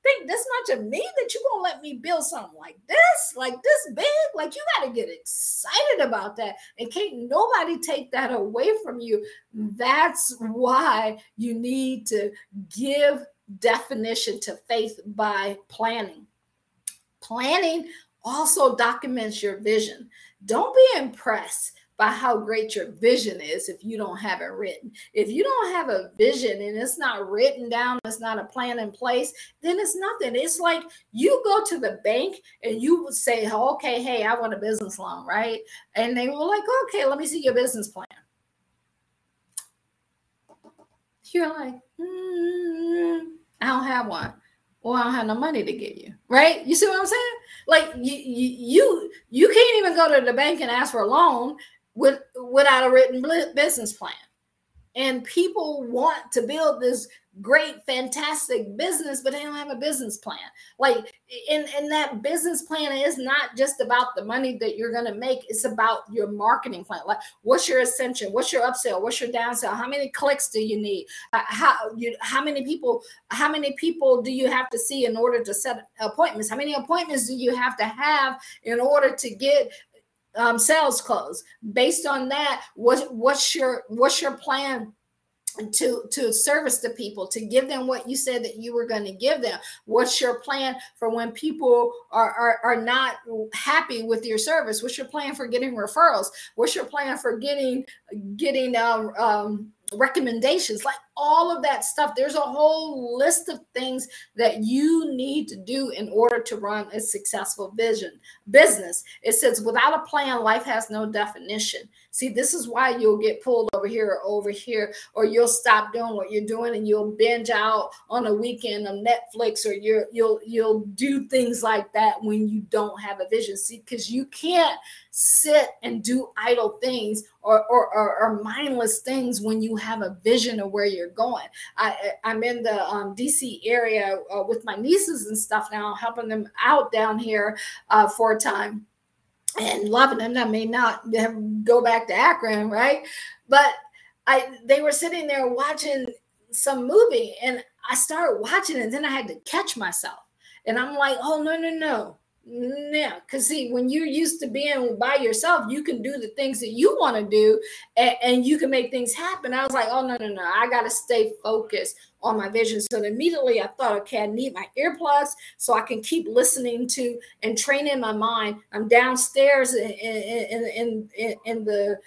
think this much of me that you gonna let me build something like this, like this big. Like you got to get excited about that, and can't nobody take that away from you. That's why you need to give definition to faith by planning Planning also documents your vision. Don't be impressed by how great your vision is if you don't have it written. If you don't have a vision and it's not written down, it's not a plan in place, then it's nothing. It's like you go to the bank and you would say, okay, hey, I want a business loan, right? And they were like, okay, let me see your business plan. You're like, mm, I don't have one well, I don't have no money to give you, right? You see what I'm saying? Like you, you, you can't even go to the bank and ask for a loan with without a written business plan. And people want to build this great, fantastic business, but they don't have a business plan. Like, and, and that business plan is not just about the money that you're going to make, it's about your marketing plan. Like, what's your ascension? What's your upsell? What's your downsell? How many clicks do you need? How you how many people, how many people do you have to see in order to set appointments? How many appointments do you have to have in order to get um, sales closed Based on that, what what's your what's your plan to to service the people to give them what you said that you were going to give them. What's your plan for when people are, are are not happy with your service? What's your plan for getting referrals? What's your plan for getting getting um, um recommendations? Like all of that stuff. There's a whole list of things that you need to do in order to run a successful vision business. It says without a plan, life has no definition. See, this is why you'll get pulled over here or over here, or you'll stop doing what you're doing and you'll binge out on a weekend of Netflix, or you you'll you'll do things like that when you don't have a vision. See, because you can't sit and do idle things or, or, or, or, mindless things when you have a vision of where you're going. I, I'm in the um, DC area uh, with my nieces and stuff now, helping them out down here uh, for a time and loving them. I may not go back to Akron, right? But I they were sitting there watching some movie and I started watching and then I had to catch myself. And I'm like, oh no, no, no. Yeah, because see, when you're used to being by yourself, you can do the things that you want to do and, and, you can make things happen. I was like, oh, no, no, no, I got to stay focused on my vision. So immediately I thought, okay, I need my earplugs so I can keep listening to and training my mind. I'm downstairs in, in, in, in, in the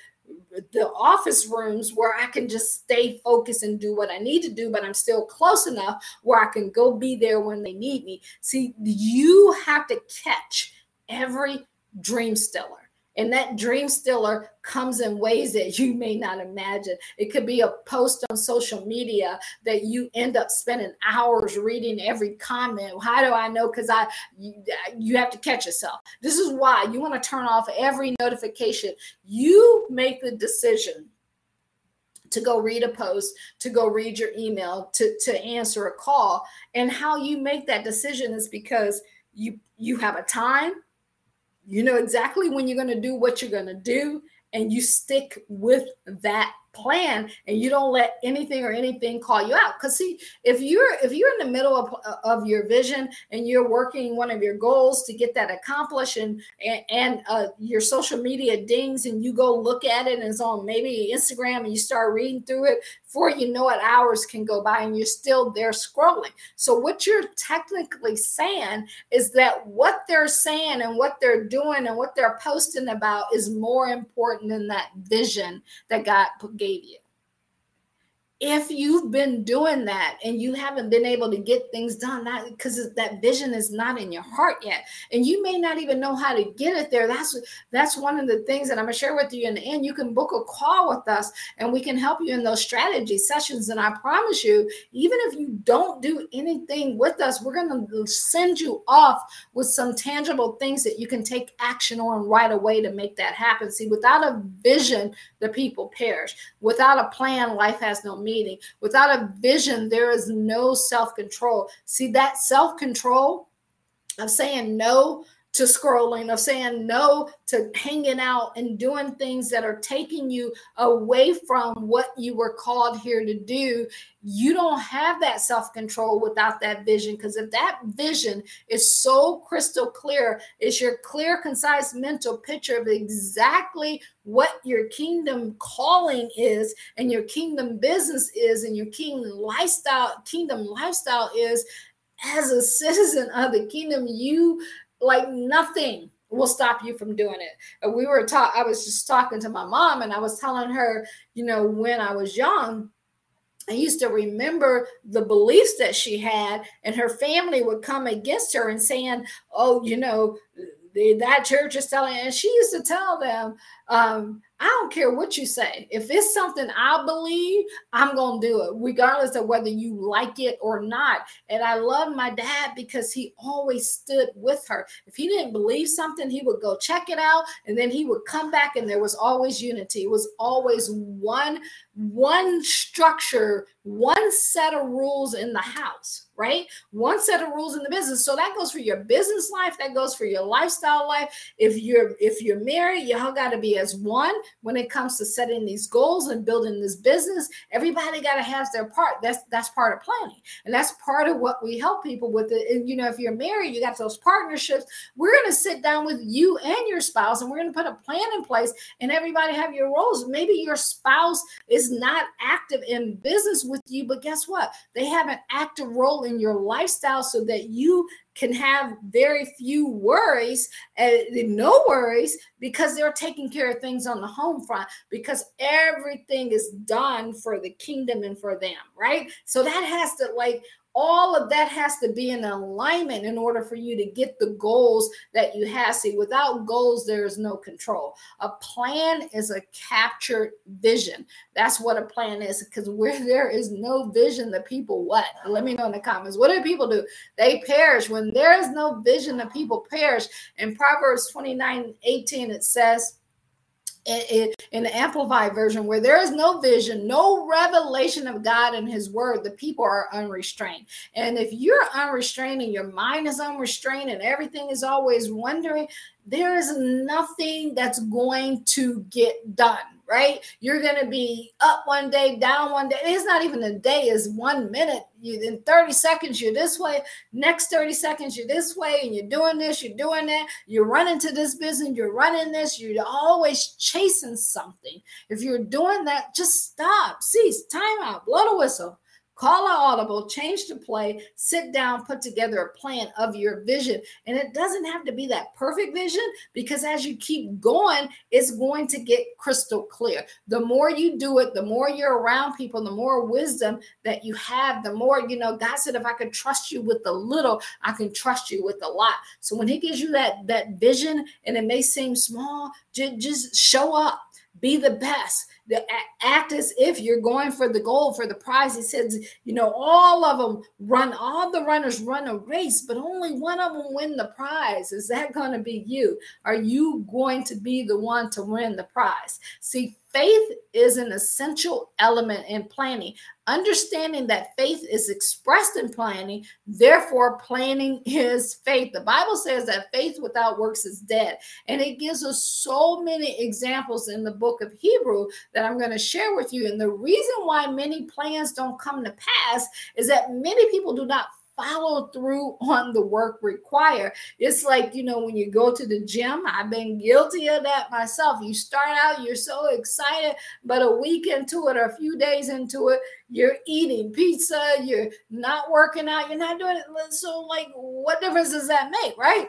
the office rooms where I can just stay focused and do what I need to do, but I'm still close enough where I can go be there when they need me. See, you have to catch every dream stiller. And that dream stiller comes in ways that you may not imagine. It could be a post on social media that you end up spending hours reading every comment. How do I know? Because I you, you have to catch yourself. This is why you want to turn off every notification. You make the decision to go read a post, to go read your email, to, to answer a call. And how you make that decision is because you you have a time you know exactly when you're going to do what you're going to do, and you stick with that plan and you don't let anything or anything call you out. Because see if you're if you're in the middle of, of your vision and you're working one of your goals to get that accomplished and and, uh, your social media dings and you go look at it and it's on maybe instagram and you start reading through it before you know it hours can go by and you're still there scrolling. So what you're technically saying is that what they're saying and what they're doing and what they're posting about is more important than that vision that god gave you if you've been doing that and you haven't been able to get things done that because that vision is not in your heart yet. And you may not even know how to get it there. That's that's one of the things that i'm going to share with you. In the end you can book a call with us and we can help you in those strategy sessions. And i promise you even if you don't do anything with us we're going to send you off with some tangible things that you can take action on right away to make that happen. See without a vision the people perish. Without a plan life has no meaning Without a vision, there is no self control. See, that self control of saying no to scrolling, of saying no to hanging out and doing things that are taking you away from what you were called here to do. You don't have that self control without that vision. Because if that vision is so crystal clear, it's your clear, concise mental picture of exactly what your kingdom calling is and your kingdom business is and your kingdom lifestyle kingdom lifestyle is as a citizen of the kingdom you like nothing will stop you from doing it. And we were taught, I was just talking to my mom and I was telling her, you know, when I was young, I used to remember the beliefs that she had, and her family would come against her and saying, Oh, you know, that church is telling, and she used to tell them, um, I don't care what you say. If it's something I believe, I'm going to do it, regardless of whether you like it or not. And I love my dad because he always stood with her. If he didn't believe something, he would go check it out and then he would come back and there was always unity. It was always one one structure, one set of rules in the house, right? One set of rules in the business. So that goes for your business life, that goes for your lifestyle life. If you're if you're married, y'all got to be as one when it comes to setting these goals and building this business. Everybody got to have their part. That's that's part of planning, and that's part of what we help people with. It. And you know, if you're married, you got those partnerships. We're going to sit down with you and your spouse, and we're going to put a plan in place, and everybody have your roles. Maybe your spouse is not active in business with you, but guess what? They have an active role in your lifestyle so that you can have very few worries and no worries because they're taking care of things on the home front because everything is done for the kingdom and for them, right? So that has to like all of that has to be in alignment in order for you to get the goals that you have. See, without goals, there is no control. A plan is a captured vision. That's what a plan is. Because where there is no vision, the people what? Let me know in the comments. What do people do? They perish. When there is no vision, the people perish. In Proverbs 29 18, it says, in the amplified version where there is no vision no revelation of god and his word the people are unrestrained. And if you're unrestrained and your mind is unrestrained and everything is always wondering there is nothing that's going to get done right? You're going to be up one day, down one day. It's not even a day, is one minute. You in 30 seconds, you're this way. Next 30 seconds, you're this way, and you're doing this, you're doing that. You're running to this business, you're running this, you're always chasing something. If you're doing that, just stop, cease, time out, blow the whistle Call an audible, change the play, sit down, put together a plan of your vision. And it doesn't have to be that perfect vision because as you keep going, it's going to get crystal clear. The more you do it, the more you're around people, the more wisdom that you have, the more, you know, God said, if I could trust you with the little, I can trust you with a lot. So when He gives you that, that vision and it may seem small, just show up, be the best act as if you're going for the goal for the prize. He says, you know, all of them run, all the runners run a race, but only one of them win the prize. Is that going to be you? Are you going to be the one to win the prize? See, faith is an essential element in planning. Understanding that faith is expressed in planning, therefore, planning is faith. The Bible says that faith without works is dead. And it gives us so many examples in the book of Hebrew that I'm going to share with you. And the reason why many plans don't come to pass is that many people do not follow through on the work required. It's like, you know, when you go to the gym, I've been guilty of that myself. You start out, you're so excited, but a week into it or a few days into it, you're eating pizza, you're not working out, you're not doing it. So, like, what difference does that make, right?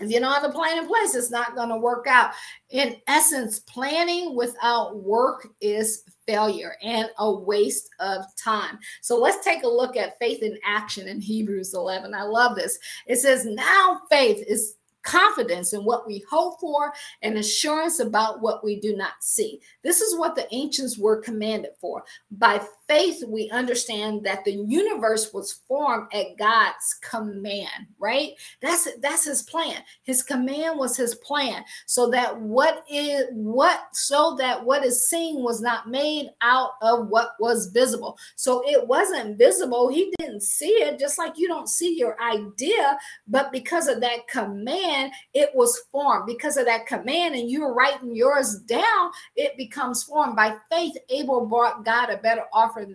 If you don't have a plan in place, it's not going to work out. In essence, planning without work is failure and a waste of time. So let's take a look at faith in action in Hebrews 11. I love this. It says, Now faith is confidence in what we hope for and assurance about what we do not see. This is what the ancients were commanded for. By faith, we understand that the universe was formed at God's command, right? That's that's his plan. His command was his plan. So that what is what so that what is seen was not made out of what was visible. So it wasn't visible. He didn't see it, just like you don't see your idea, but because of that command it was formed. Because of that command, and you're writing yours down, it becomes formed. By faith, Abel brought God a better offer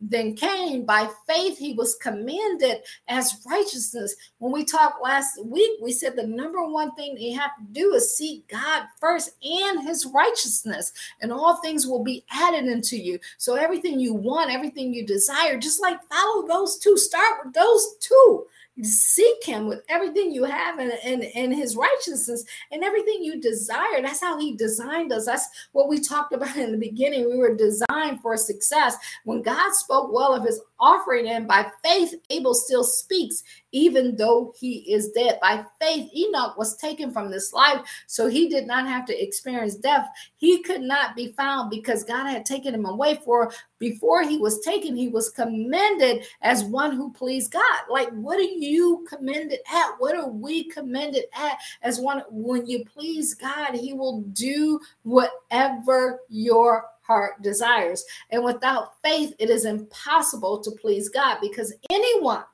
than Cain. By faith, he was commended as righteousness. When we talked last week, we said the number one thing you have to do is seek God first and his righteousness, and all things will be added into you. So everything you want, everything you desire, just like follow those two, start with those two seek him with everything you have and, and, and his righteousness and everything you desire. That's how he designed us. That's what we talked about in the beginning. We were designed for success. When God spoke well of his offering, and by faith, Abel still speaks, even though he is dead. By faith, Enoch was taken from this life, so he did not have to experience death. He could not be found because God had taken him away. For before he was taken, he was commended as one who pleased God. Like, what are you commended at? What are we commended at as one? When you please God, he will do whatever your heart desires. And without faith, it is impossible to please God because anyone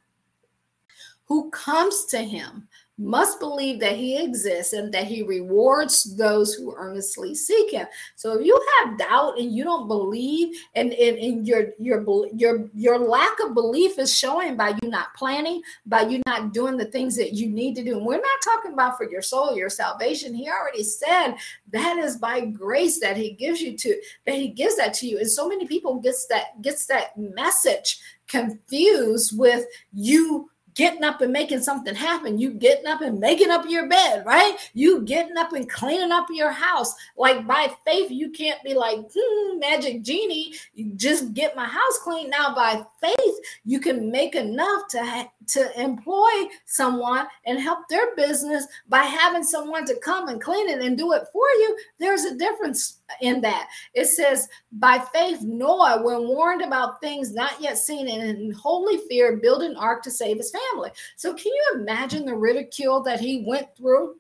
who comes to him must believe that he exists and that he rewards those who earnestly seek him. So if you have doubt and you don't believe and, and, and your your your your lack of belief is showing by you not planning, by you not doing the things that you need to do. And we're not talking about for your soul, your salvation. He already said that is by grace that he gives you to that he gives that to you. And so many people gets that gets that message confused with you getting up and making something happen. You getting up and making up your bed, right? You getting up and cleaning up your house. Like by faith, you can't be like, hmm, magic genie, just get my house clean. Now, by faith, you can make enough to ha- to employ someone and help their business by having someone to come and clean it and do it for you. There's a difference in that. It says, by faith, Noah, when warned about things not yet seen, and in holy fear, built an ark to save his family. So, can you imagine the ridicule that he went through?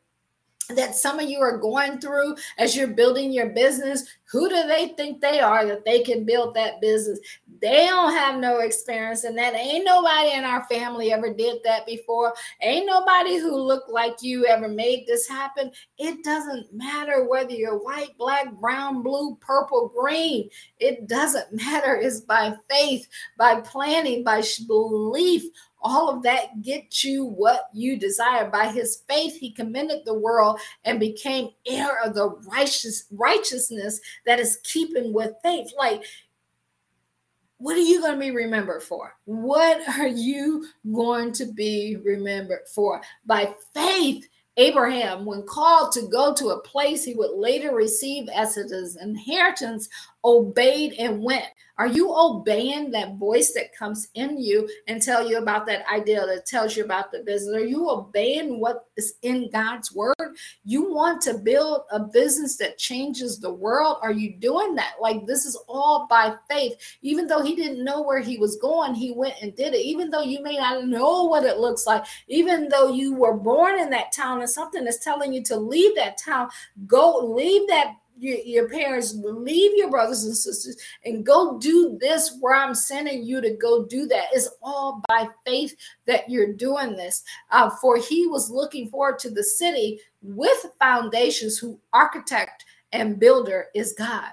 That some of you are going through as you're building your business. Who do they think they are that they can build that business? They don't have no experience in that. Ain't nobody in our family ever did that before. Ain't nobody who looked like you ever made this happen. It doesn't matter whether you're white, black, brown, blue, purple, green. It doesn't matter. It's by faith, by planning, by belief all of that get you what you desire. By his faith he commended the world and became heir of the righteous righteousness that is keeping with faith. Like what are you going to be remembered for? What are you going to be remembered for? By faith Abraham, when called to go to a place he would later receive as his inheritance, obeyed and went. Are you obeying that voice that comes in you and tell you about that idea that tells you about the business? Are you obeying what is in God's word? You want to build a business that changes the world? Are you doing that? Like this is all by faith. Even though he didn't know where he was going, he went and did it. Even though you may not know what it looks like, even though you were born in that town and something is telling you to leave that town, go leave that your, your parents leave your brothers and sisters and go do this where i'm sending you to go do that. It's all by faith that you're doing this. Uh, for he was looking forward to the city with foundations who architect and builder is god.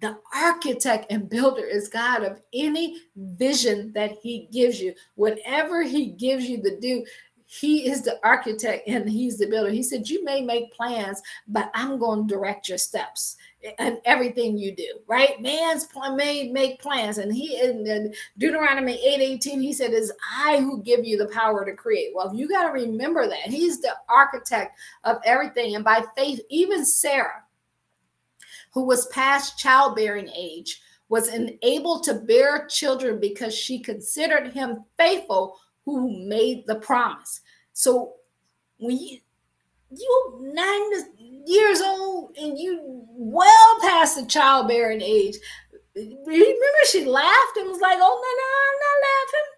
The architect and builder is God of any vision that He gives you. Whatever He gives you to do, he is the architect and he's the builder. He said, You may make plans, but I'm going to direct your steps and everything you do, right? Man's plan may make plans. And he in Deuteronomy 8 18, he said, Is I who give you the power to create. Well, you got to remember that. He's the architect of everything. And by faith, even Sarah, who was past childbearing age, was enabled to bear children because she considered him faithful who made the promise. So when you you nine years old and you well past the childbearing age, remember she laughed and was like, "Oh no, no, I'm not laughing."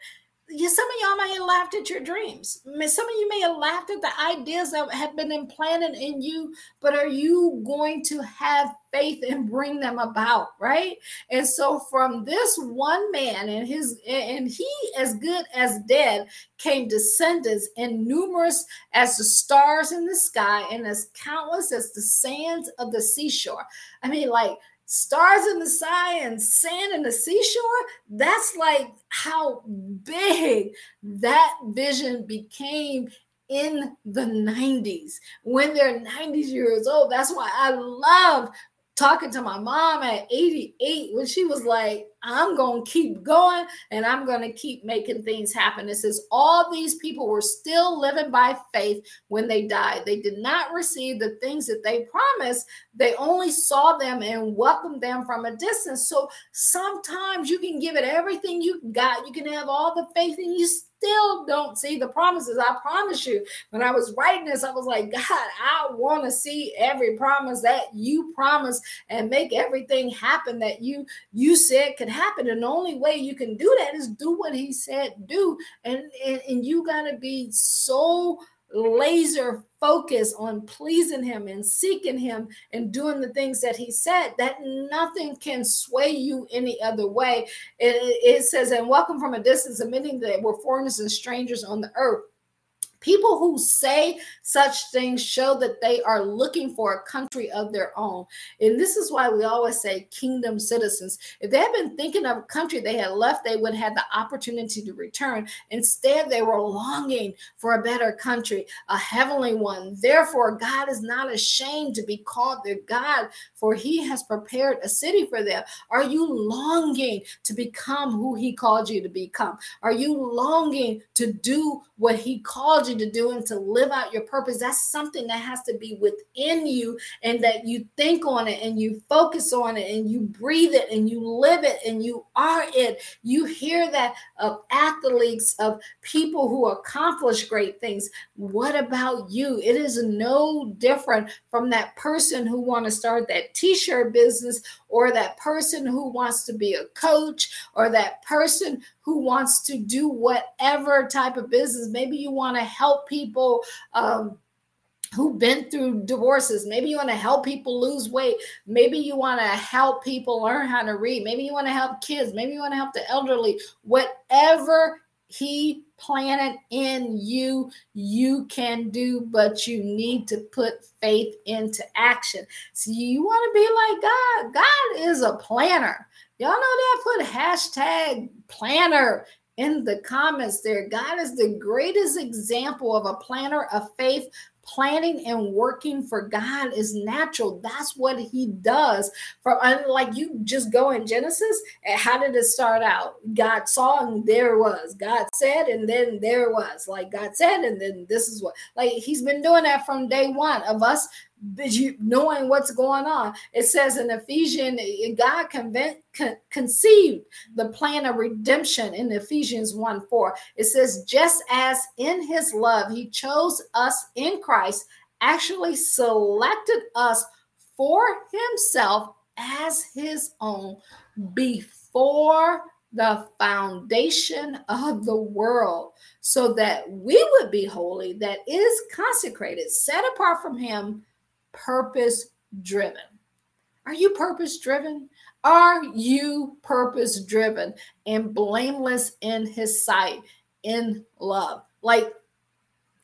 Yeah, some of y'all may have laughed at your dreams. Some of you may have laughed at the ideas that have been implanted in you, but are you going to have faith and bring them about, right? And so from this one man and his and he as good as dead came descendants and numerous as the stars in the sky and as countless as the sands of the seashore. I mean, like stars in the sky and sand in the seashore that's like how big that vision became in the 90s when they're 90 years old that's why i love talking to my mom at 88 when she was like, I'm going to keep going and I'm going to keep making things happen. It says, all these people were still living by faith when they died. They did not receive the things that they promised, they only saw them and welcomed them from a distance. So sometimes you can give it everything you got, you can have all the faith, and you still don't see the promises. I promise you, when I was writing this, I was like, God, I want to see every promise that you promised and make everything happen that you you said could happen. And the only way you can do that is do what he said do. And and, and you gotta be so laser focus on pleasing him and seeking him and doing the things that he said that nothing can sway you any other way. It, it says and welcome from a distance admitting that we're foreigners and strangers on the earth People who say such things show that they are looking for a country of their own. And this is why we always say kingdom citizens. If they had been thinking of a country they had left, they would have the opportunity to return. Instead, they were longing for a better country, a heavenly one. Therefore, God is not ashamed to be called their God, for he has prepared a city for them. Are you longing to become who he called you to become? Are you longing to do what he called you to do and to live out your purpose? That's something that has to be within you and that you think on it and you focus on it and you breathe it and you live it and you are it. You hear that of athletes, of people who accomplish great things. What about you? It is no different from that person who want to start that t-shirt business or that person who wants to be a coach or that person who wants to do whatever type of business maybe you want to help people um, who've been through divorces. Maybe you want to help people lose weight. Maybe you want to help people learn how to read. Maybe you want to help kids. Maybe you want to help the elderly. Whatever he planted in you, you can do, but you need to put faith into action. So you want to be like God. God is a planner. Y'all know that? Put hashtag planner in the comments there. God is the greatest example of a planner of faith planning and working for God is natural. That's what He does. From like you just go in Genesis. and How did it start out? God saw and there was. God said and then there was. Like God said and then this is what. Like He's been doing that from day one of us knowing what's going on. It says in Ephesians, God con- conceived the plan of redemption in Ephesians 1 4. It says, just as in his love, he chose us in Christ, actually selected us for himself as his own before the foundation of the world so that we would be holy that is consecrated set apart from him purpose driven? Are you purpose driven? Are you purpose driven and blameless in his sight in love? Like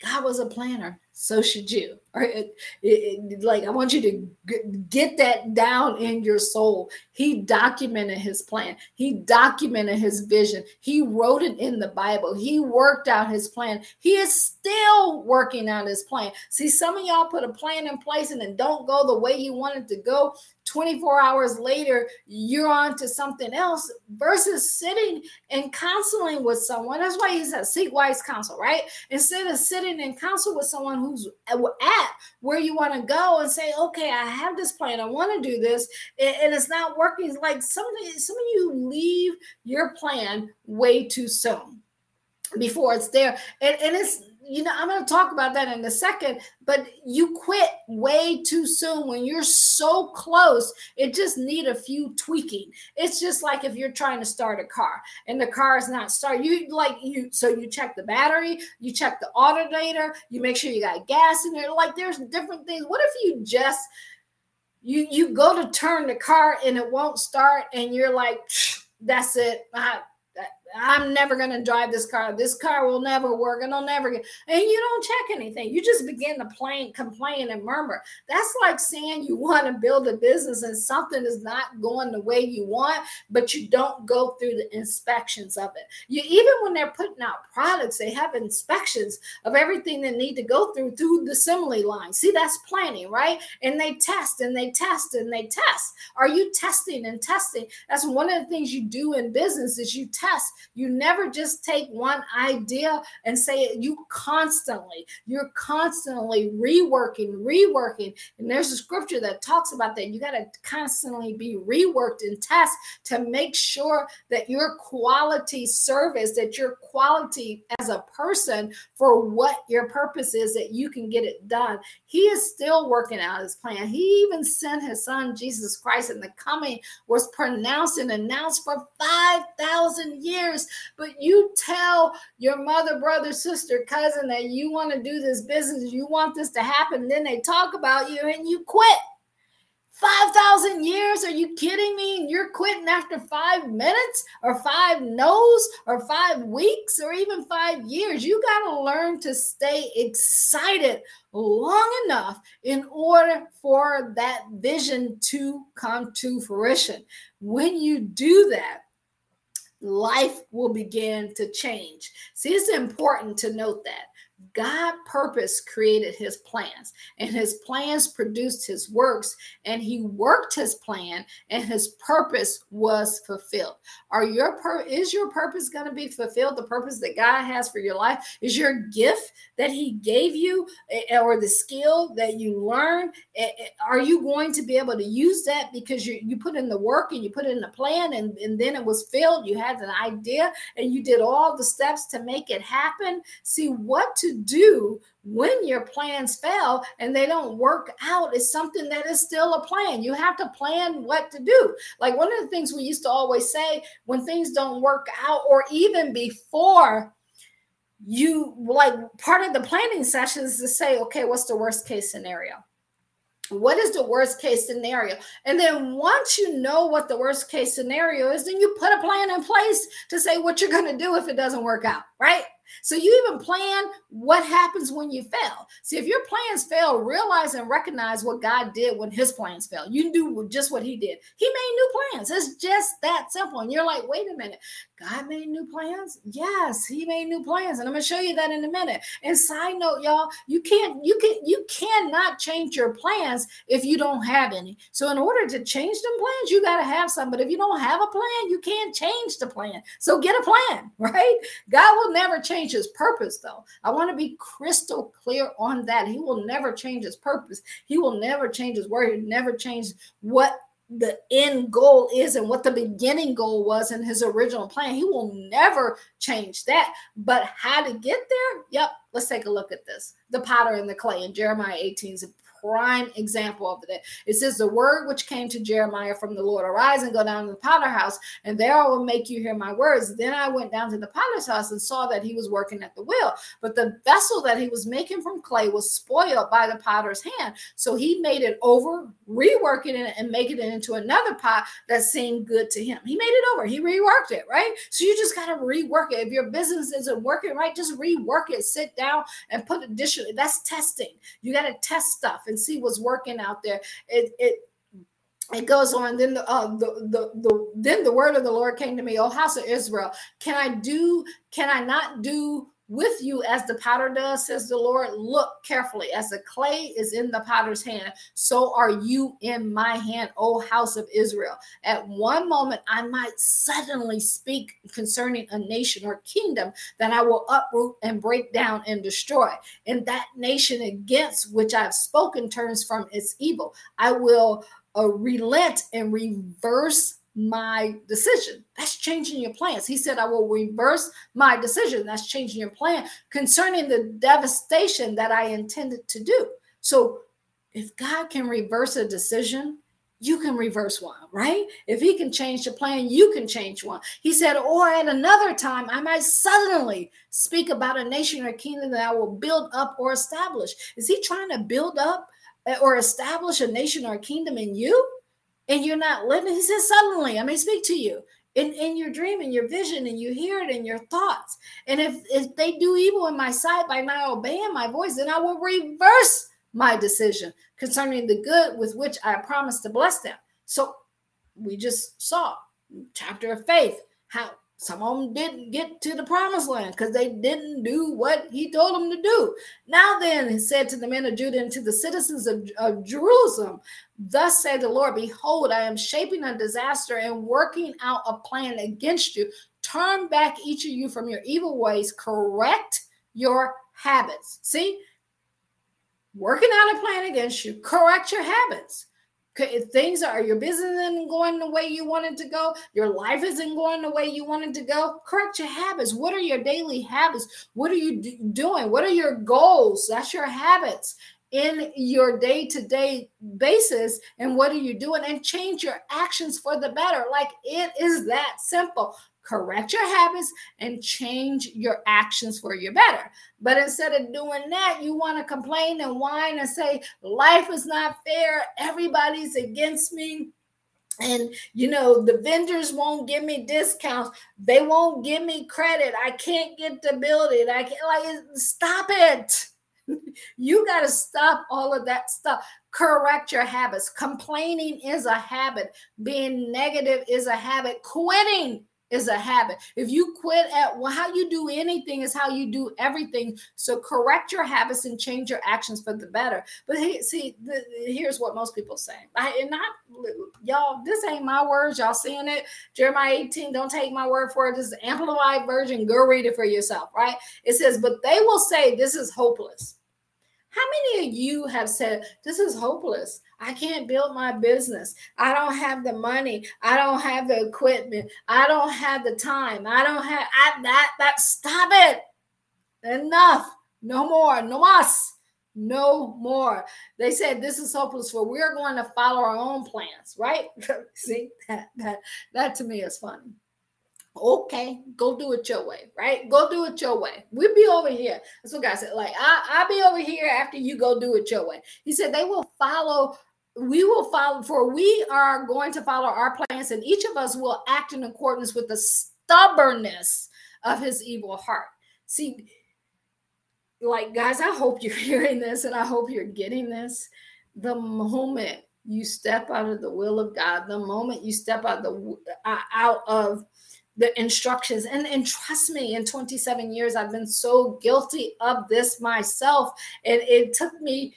God was a planner, so should you. Or it, it, like I want you to get that down in your soul. He documented his plan. He documented his vision. He wrote it in the Bible. He worked out his plan. He is still working out his plan. See, some of y'all put a plan in place and it don't go the way you want it to go. 24 hours later, you're on to something else versus sitting and counseling with someone. That's why he said seek wise counsel, right? Instead of sitting and counsel with someone who's at where you want to go and say, okay, I have this plan, I want to do this, and it's not working. It's Like some of some of you leave your plan way too soon before it's there. And, and it's you know, I'm going to talk about that in a second, but you quit way too soon when you're so close. It just need a few tweaking. It's just like if you're trying to start a car and the car is not start. You like you so you check the battery, you check the alternator, you make sure you got gas in there. Like there's different things. What if you just you you go to turn the car and it won't start and you're like that's it. I, I'm never going to drive this car. This car will never work. and It'll never get. And you don't check anything. You just begin to plain, complain and murmur. That's like saying you want to build a business and something is not going the way you want, but you don't go through the inspections of it. You even when they're putting out products, they have inspections of everything they need to go through through the assembly line. See, that's planning, right? And they test and they test and they test. Are you testing and testing? That's one of the things you do in business is you test you never just take one idea and say it. You constantly, you're constantly reworking, reworking. And there's a scripture that talks about that. You got to constantly be reworked and test to make sure that your quality service, that your quality as a person for what your purpose is, that you can get it done. He is still working out his plan. He even sent his son, Jesus Christ, and the coming was pronounced and announced for 5,000 years but you tell your mother, brother, sister, cousin that you want to do this business, you want this to happen, then they talk about you and you quit. 5,000 years? Are you kidding me? You're quitting after five minutes or five no's or five weeks or even five years. You got to learn to stay excited long enough in order for that vision to come to fruition. When you do that, life will begin to change. See, it's important to note that God purpose created his plans and his plans produced his works and he worked his plan and his purpose was fulfilled. Are your pur- is your purpose going to be fulfilled? The purpose that God has for your life is your gift that he gave you or the skill that you learned. Are you going to be able to use that because you, you put in the work and you put in the plan and, and then it was filled? You had an idea and you did all the steps to make it happen. See what to do when your plans fail and they don't work out is something that is still a plan. You have to plan what to do. Like one of the things we used to always say when things don't work out, or even before you like part of the planning sessions to say, okay, what's the worst case scenario? What is the worst case scenario? And then once you know what the worst case scenario is, then you put a plan in place to say what you're going to do if it doesn't work out, right? So you even plan what happens when you fail. See, if your plans fail, realize and recognize what God did when his plans failed. You do just what he did. He made new plans. It's just that simple. And you're like, wait a minute, God made new plans? Yes, he made new plans. And I'm gonna show you that in a minute. And side note, y'all, you can't, you can you cannot change your plans if you don't have any. So in order to change them plans, you got to have some. But if you don't have a plan, you can't change the plan. So get a plan, right? God will never change change his purpose, though. I want to be crystal clear on that. He will never change his purpose. He will never change his word. He never change what the end goal is and what the beginning goal was in his original plan. He will never change that. But how to get there? Yep. Let's take a look at this. The potter and the clay in Jeremiah 18 is prime example of it. It says, The word which came to Jeremiah from the Lord, arise and go down to the potter house, and there I will make you hear my words. Then I went down to the potter's house and saw that he was working at the wheel. But the vessel that he was making from clay was spoiled by the potter's hand. So he made it over, reworking it and making it into another pot that seemed good to him. He made it over, he reworked it, right? So you just got to rework it. If your business isn't working right, just rework it. Sit down and put additional. That's testing. You got to test stuff and see what's working out there. It it it goes on then the, uh, the, the the then the word of the lord came to me oh house of israel can i do can i not do with you as the potter does, says the Lord. Look carefully, as the clay is in the potter's hand, so are you in my hand, O house of Israel. At one moment, I might suddenly speak concerning a nation or kingdom that I will uproot and break down and destroy. And that nation against which I've spoken turns from its evil. I will uh, relent and reverse my decision. That's changing your plans. He said, I will reverse my decision. That's changing your plan concerning the devastation that I intended to do. So if God can reverse a decision, you can reverse one, right? If he can change the plan, you can change one. He said, or at another time, I might suddenly speak about a nation or kingdom that I will build up or establish. Is he trying to build up eh, or establish a nation or a kingdom in you? And you're not living. He says, suddenly I may speak to you in, in your dream and your vision, and you hear it in your thoughts. And if, if they do evil in my sight by not obeying my voice, then I will reverse my decision concerning the good with which I promised to bless them. So we just saw chapter of faith how some of them didn't get to the promised land because they didn't do what he told them to do. Now then, he said to the men of Judah and to the citizens of, of Jerusalem, Thus said the Lord, Behold, I am shaping a disaster and working out a plan against you. Turn back each of you from your evil ways, correct your habits. See, working out a plan against you, correct your habits if things are your business isn't going the way you want it to go, your life isn't going the way you want it to go, correct your habits. What are your daily habits? What are you do- doing? What are your goals? That's your habits in your day to day basis. And what are you doing? And change your actions for the better. Like it is that simple. Correct your habits and change your actions for your better. But instead of doing that, you want to complain and whine and say, life is not fair. Everybody's against me. And you know the vendors won't give me discounts. They won't give me credit. I can't get the building. i can't like stop it. You got to stop all of that stuff. Correct your habits. Complaining is a habit. Being negative is a habit. Quitting is a habit. If you quit at well, how you do anything is how you do everything. So correct your habits and change your actions for the better. But hey, see, the, here's what most people say. I and not y'all, this ain't my words. Y'all seeing it? Jeremiah 18. Don't take my word for it. This is amplified version. Go read it for yourself, right? It says, but they will say this is hopeless. How many of you have said, This is hopeless? I can't build my business. I don't have the money. I don't have the equipment. I don't have the time. I don't have I, that. That stop it. Enough. No more. No más. No more. They said this is hopeless for we're going to follow our own plans, right? See that that that to me is funny. Okay, go do it your way, right? Go do it your way. We'll be over here. That's what God said. Like, I, I'll be over here after you go do it your way. He said they will follow we will follow for we are going to follow our plans and each of us will act in accordance with the stubbornness of his evil heart. See like guys i hope you're hearing this and i hope you're getting this. The moment you step out of the will of god the moment you step out the uh, out of the instructions and and trust me in 27 years i've been so guilty of this myself and it took me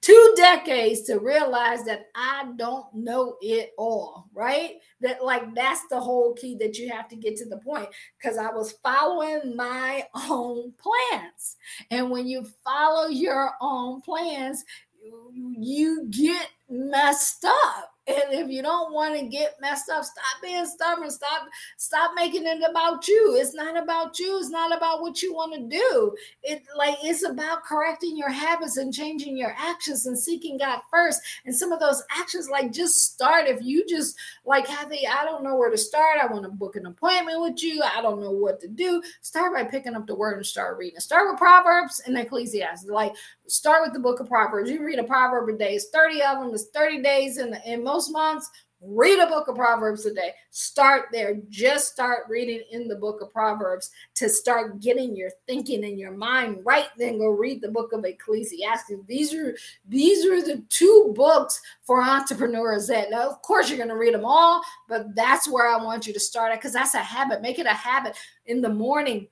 two decades to realize that i don't know it all right? That like that's the whole key that you have to get to the point because i was following my own plans. And when you follow your own plans you, get messed up and if you don't want to get messed up, stop being stubborn. Stop, stop making it about you. It's not about you. It's not about what you want to do. It like it's about correcting your habits and changing your actions and seeking God first. And some of those actions, like just start. If you just like Kathy, I don't know where to start. I want to book an appointment with you. I don't know what to do. Start by picking up the word and start reading. Start with Proverbs and Ecclesiastes. Like start with the book of Proverbs. You read a proverb a day. It's 30 of them. It's 30 days in, in most months. Read a book of Proverbs a day. Start there. Just start reading in the book of Proverbs to start getting your thinking in your mind right. Then go read the book of Ecclesiastes. These are these are the two books for entrepreneurs that now, of course, you're going to read them all, but that's where I want you to start at because that's a habit. Make it a habit in the morning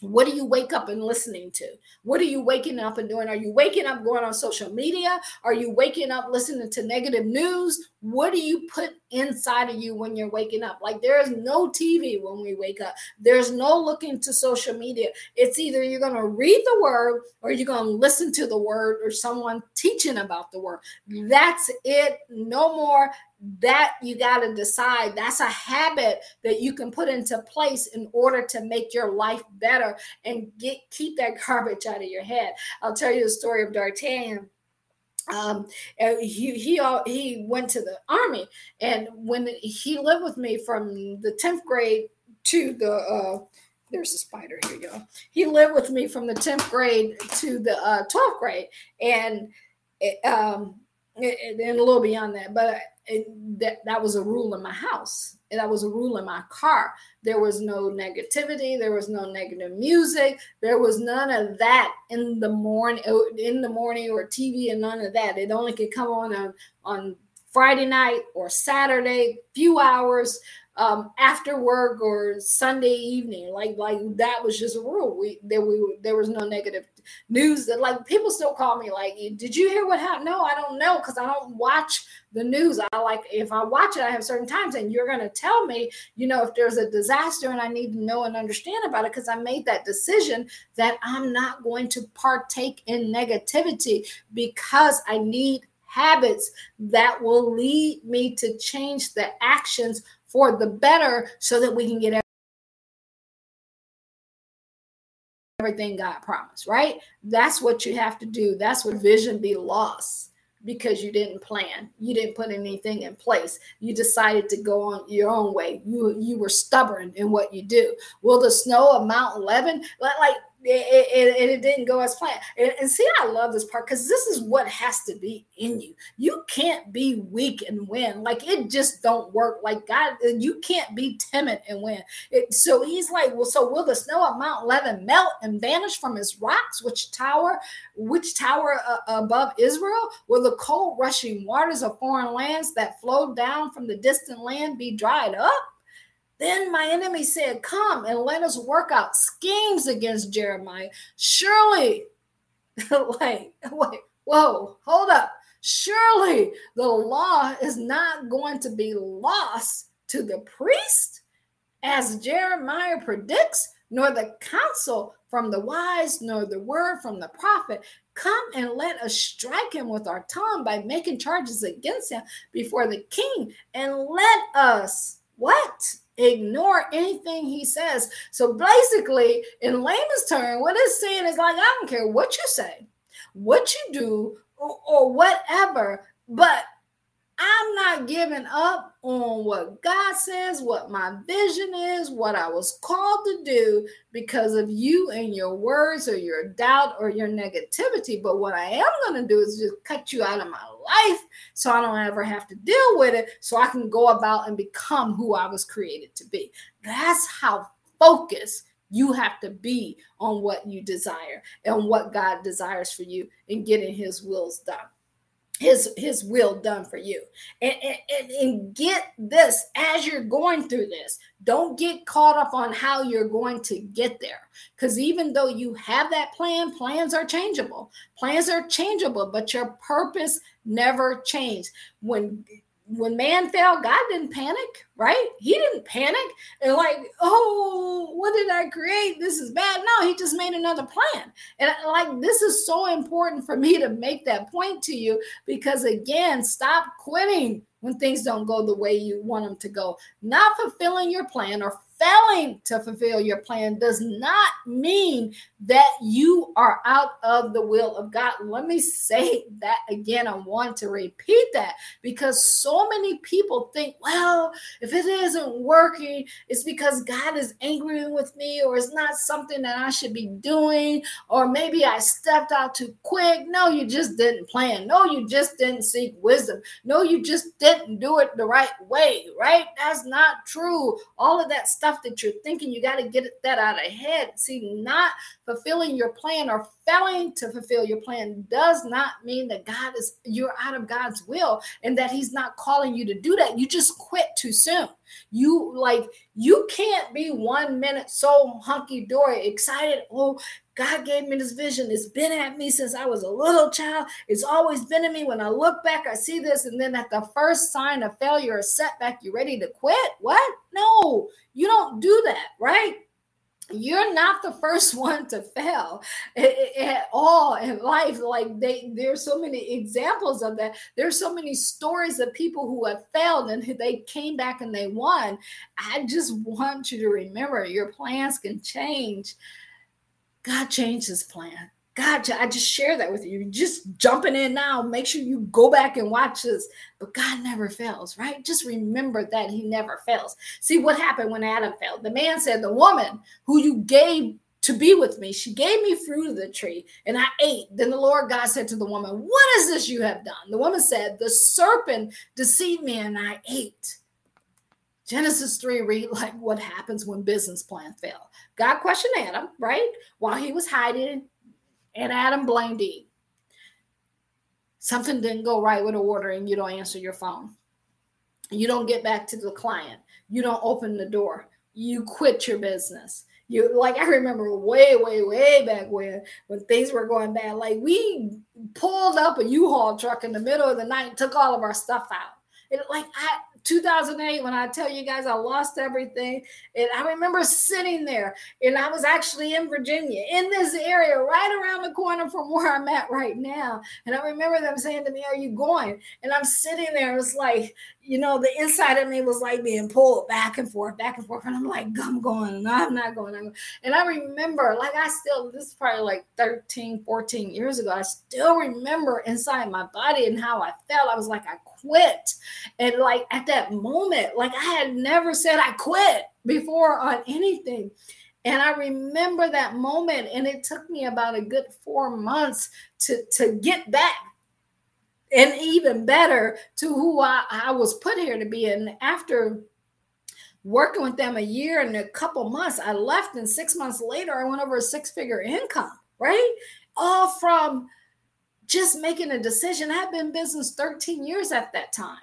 what do you wake up and listening to? What are you waking up and doing? Are you waking up going on social media? Are you waking up listening to negative news? What do you put inside of you when you're waking up? Like there is no TV when we wake up. There's no looking to social media. It's either you're going to read the word or you're going to listen to the word or someone teaching about the word. That's it. No more that you got to decide that's a habit that you can put into place in order to make your life better and get keep that garbage out of your head i'll tell you the story of d'artagnan um, he he he went to the army, and when he lived with me from the tenth grade to the uh, there's a spider here, y'all. He lived with me from the tenth grade to the uh, twelfth grade, and it, um, and a little beyond that, but that that was a rule in my house. That was a rule in my car. There was no negativity. There was no negative music. There was none of that in the morning, in the morning or TV, and none of that. It only could come on on, on Friday night or Saturday, few hours um, after work or Sunday evening. Like like that was just a rule. We there we there was no negative news. That like people still call me like, did you hear what happened? No, I don't know because I don't watch the news. I like if I watch it, I have certain times, and you're gonna tell me, you know, if there's a disaster and I need to know and understand about it because I made that decision that I'm not going to partake in negativity because I need habits that will lead me to change the actions for the better so that we can get everything God promised, right? That's what you have to do. That's what vision be lost. because you didn't plan. You didn't put anything in place. You decided to go on your own way. You you were stubborn in what you do. Will the snow of Mount Lebanon like it, it, it, didn't go as planned. And, and see, I love this part because this is what has to be in you. You can't be weak and win. Like it just don't work. Like God, you can't be timid and win. It, so he's like, well, so will the snow of Mount Lebanon melt and vanish from his rocks? Which tower, which tower uh, above Israel? Will the cold rushing waters of foreign lands that flow down from the distant land be dried up? Then my enemy said, Come and let us work out schemes against Jeremiah. Surely, wait, wait, whoa, hold up. Surely the law is not going to be lost to the priest, as Jeremiah predicts, nor the counsel from the wise, nor the word from the prophet. Come and let us strike him with our tongue by making charges against him before the king, and let us what? Ignore anything he says. So basically, in layman's term, what it's saying is like, I don't care what you say, what you do, or, or whatever, but I'm not giving up on what God says, what my vision is, what I was called to do because of you and your words or your doubt or your negativity. But what I am going to do is just cut you out of my life so I don't ever have to deal with it, so I can go about and become who I was created to be. That's how focused you have to be on what you desire and what God desires for you and getting his wills done his his will done for you. And, and, and get this as you're going through this don't get caught up on how you're going to get there. Because even though you have that plan plans are changeable. Plans are changeable but your purpose never changed. When when man fell, God didn't panic, right? He didn't panic and like, oh, what did I create? This is bad. No, he just made another plan. And like, this is so important for me to make that point to you because again, stop quitting when things don't go the way you want them to go. Not fulfilling your plan or failing to fulfill your plan does not mean that you are out of the will of God. Let me say that again. I want to repeat that because so many people think, well, if it isn't working, it's because God is angry with me, or it's not something that I should be doing, or maybe I stepped out too quick. No, you just didn't plan. No, you just didn't seek wisdom. No, you just didn't do it the right way, right? That's not true. All of that stuff stuff that you're thinking, you got to get that out of head. See, not fulfilling your plan or failing to fulfill your plan does not mean that God is you're out of God's will and that He's not calling you to do that. You just quit too soon. You like you can't be one minute so hunky dory, excited. Oh, God gave me this vision. It's been at me since I was a little child. It's always been in me. When I look back, I see this. And then at the first sign of failure or setback, you're ready to quit. What? No, you don't do that, right? you're not the first one to fail at all in life like they there's so many examples of that there's so many stories of people who have failed and they came back and they won i just want you to remember your plans can change god changed his plan God, I just share that with you. Just jumping in now. Make sure you go back and watch this. But God never fails, right? Just remember that He never fails. See what happened when Adam failed. The man said, The woman who you gave to be with me, she gave me fruit of the tree and I ate. Then the Lord God said to the woman, What is this you have done? The woman said, The serpent deceived me and I ate. Genesis 3 read like what happens when business plans fail. God questioned Adam, right? While he was hiding and Adam blamed Eve. Something didn't go right with the order, and you don't answer your phone. You don't get back to the client. You don't open the door. You quit your business. You like I remember way, way, way back when when things were going bad. Like we pulled up a U-Haul truck in the middle of the night and took all of our stuff out. It like I 2008 when I tell you guys I lost everything. And I remember sitting there and I was actually in Virginia in this area right around the corner from where I'm at right now. And I remember them saying to me, Are you going? And I'm sitting there. It was like, you know, the inside of me was like being pulled back and forth, back and forth. And I'm like, I'm going. No, I'm not going. I'm and I remember, like, I still, this is probably like 13, 14 years ago. I still remember inside my body and how I felt. I was like, I quit. And like at that moment, like I had never said I quit before on anything. And I remember that moment, and it took me about a good four months to, to get back and even better to who I, I was put here to be. And after working with them a year and a couple months, I left, and six months later, I went over a six figure income, right? All from just making a decision. I had been in business 13 years at that time.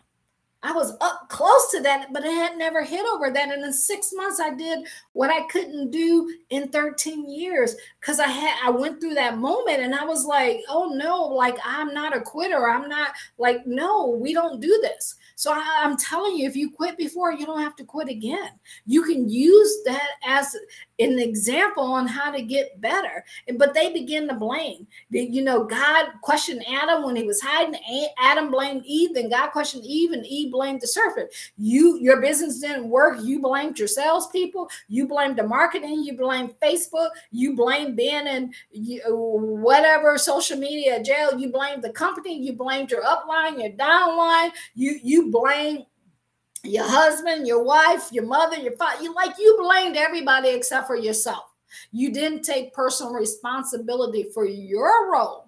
I was up close to that, but I had never hit over that. And in six months, I did what I couldn't do in 13 years because I had I went through that moment and I was like, oh no, like I'm not a quitter. I'm not like, no, we don't do this. So I, am telling you, if you quit before, you don't have to quit again. You can use that as an example on how to get better. But they begin to blame. You know, God questioned Adam when he was hiding. Adam blamed Eve. Then God questioned Eve, and Eve blamed the serpent. You, your business didn't work. You blamed your salespeople. You blamed the marketing. You blamed Facebook. You blamed being in whatever social media jail. You blamed the company. You blamed your upline, your downline. You you blame your husband, your wife, your mother, your father. You like you blamed everybody except for yourself. You didn't take personal responsibility for your role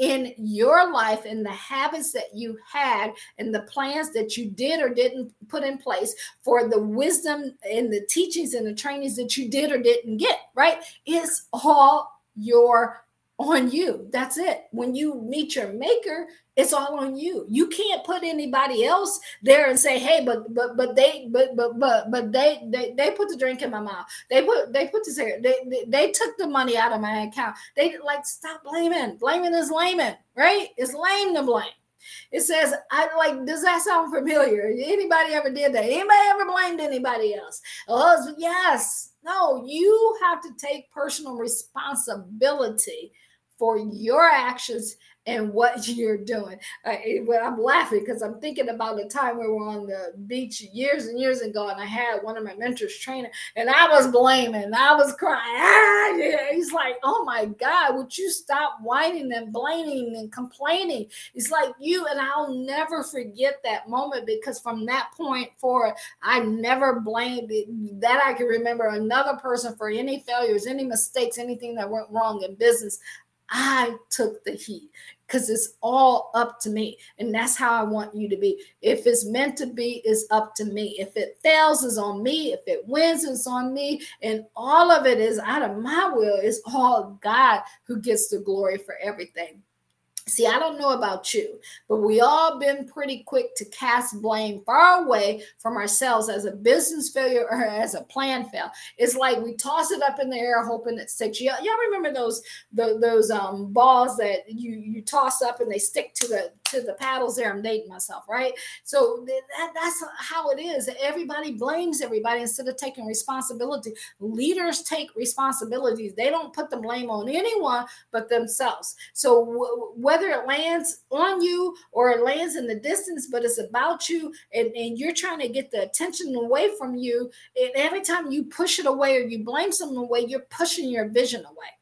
in your life and the habits that you had and the plans that you did or didn't put in place for the wisdom and the teachings and the trainings that you did or didn't get, right? It's all your on you. That's it. When you meet your maker, it's all on you. You can't put anybody else there and say, "Hey, but but but they but but but but they they they put the drink in my mouth. They put they put this here. They, they they took the money out of my account. They like stop blaming. Blaming is laming, right? It's lame to blame. It says, I like, does that sound familiar? Anybody ever did that? Anybody ever blamed anybody else? Oh, yes. No, you have to take personal responsibility for your actions and what you're doing. Uh, well, I'm laughing because I'm thinking about the time we were on the beach years and years ago, and I had one of my mentors training, and I was blaming, I was crying. Ah, yeah. He's like, "Oh my God, would you stop whining and blaming and complaining?" It's like you, and I'll never forget that moment because from that point forward, I never blamed it. That I can remember another person for any failures, any mistakes, anything that went wrong in business. I took the heat because it's all up to me. And that's how I want you to be. If it's meant to be, it's up to me. If it fails, it's on me. If it wins, it's on me. And all of it is out of my will. It's all God who gets the glory for everything. See, I don't know about you, but we all been pretty quick to cast blame far away from ourselves as a business failure or as a plan fail. It's like we toss it up in the air hoping it sticks. Y'all, y'all remember those the, those um balls that you you toss up and they stick to the to the paddles there. I'm dating myself, right? So that, that's how it is. Everybody blames everybody instead of taking responsibility. Leaders take responsibilities. They don't put the blame on anyone but themselves. So whether it lands on you or it lands in the distance, but it's about you and, and you're trying to get the attention away from you, and every time you push it away or you blame someone away, you're pushing your vision away.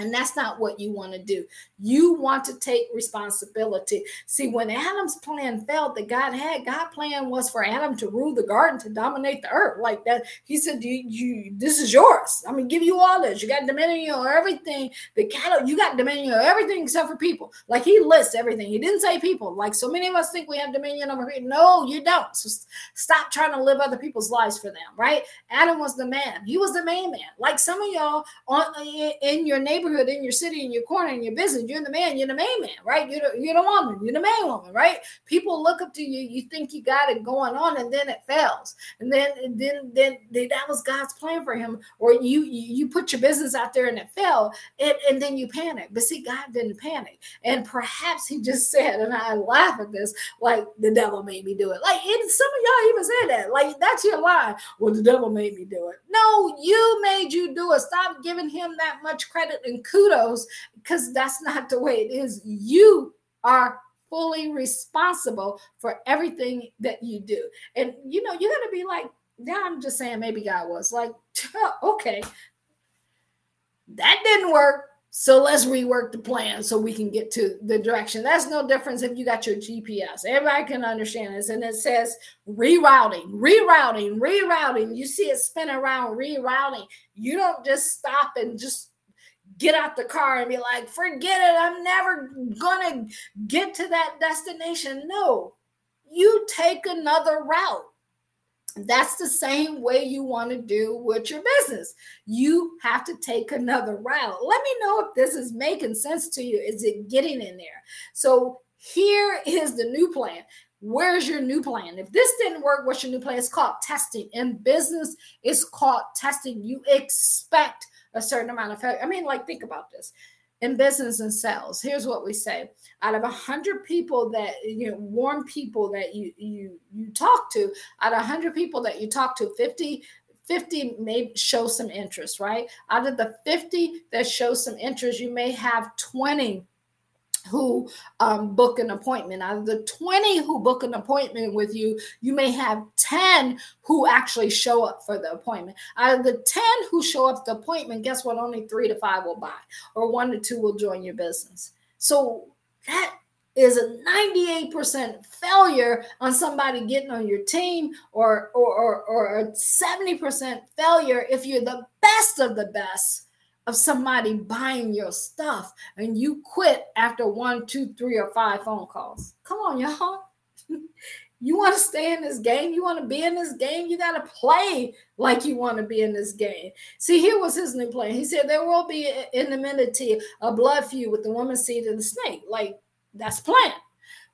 And that's not what you want to do. You want to take responsibility. See, when Adam's plan failed that God had, God plan was for Adam to rule the garden, to dominate the earth like that. He said, you, you this is yours. I'm gonna give you all this. You got dominion over everything. The cattle, you got dominion over everything except for people. Like he lists everything. He didn't say people. Like so many of us think we have dominion over people. No, you don't. So stop trying to live other people's lives for them, right? Adam was the man. He was the main man. Like some of y'all on in your neighborhood neighborhood, in your city, in your corner, in your business. You're the man, you're the main man, right? You're the, you're the woman, you're the main woman, right? People look up to you, you think you got it going on, and then it fails. And then then then, then that was God's plan for him. Or you you put your business out there and it fell, and, and then you panic. But see, God didn't panic. And perhaps he just said, and I laugh at this, like the devil made me do it. Like some of y'all even said that. Like that's your lie. Well, the devil made me do it. No, you made you do it. Stop giving him that much credit and kudos because that's not the way it is. You are fully responsible for everything that you do. And you know, you're gonna be like, now I'm just saying maybe God was like, okay, that didn't work. So let's rework the plan so we can get to the direction. That's no difference if you got your GPS. Everybody can understand this. And it says rerouting, rerouting, rerouting. You see it spin around, rerouting. You don't just stop and just get out the car and be like, forget it. I'm never to get to that destination. No, you take another route. That's the same way you want to do with your business. You have to take another route. Let me know if this is making sense to you. Is it getting in there? So here is the new plan. Where's your new plan? If this didn't work, what's your new plan? It's called testing. In business, it's called testing. You expect a certain amount of failure. I mean, like, think about this. In business and sales here's what we say. Out of 100 people that you know warm people that you you you talk to out of 100 people that you talk to 50 50 may show some interest right? Out of the 50 that show some interest you may have 20 who um, book an appointment. Out of the 20 who book an appointment with you, you may have 10 who actually show up for the appointment. Out of the 10 who show up the appointment, guess what? Only three to five will buy, or one to two will join your business. So that is a 98% failure on somebody getting on your team or or, or, or a 70% failure if you're the best of the best of somebody buying your stuff and you quit after one, two, three, or five phone calls. Come on, y'all. you want to stay in this game? You want to be in this game? You got to play like you want to be in this game. See, here was his new plan. He said there will be in the enmity, a blood feud with the woman seed and the snake. Like, that's plan.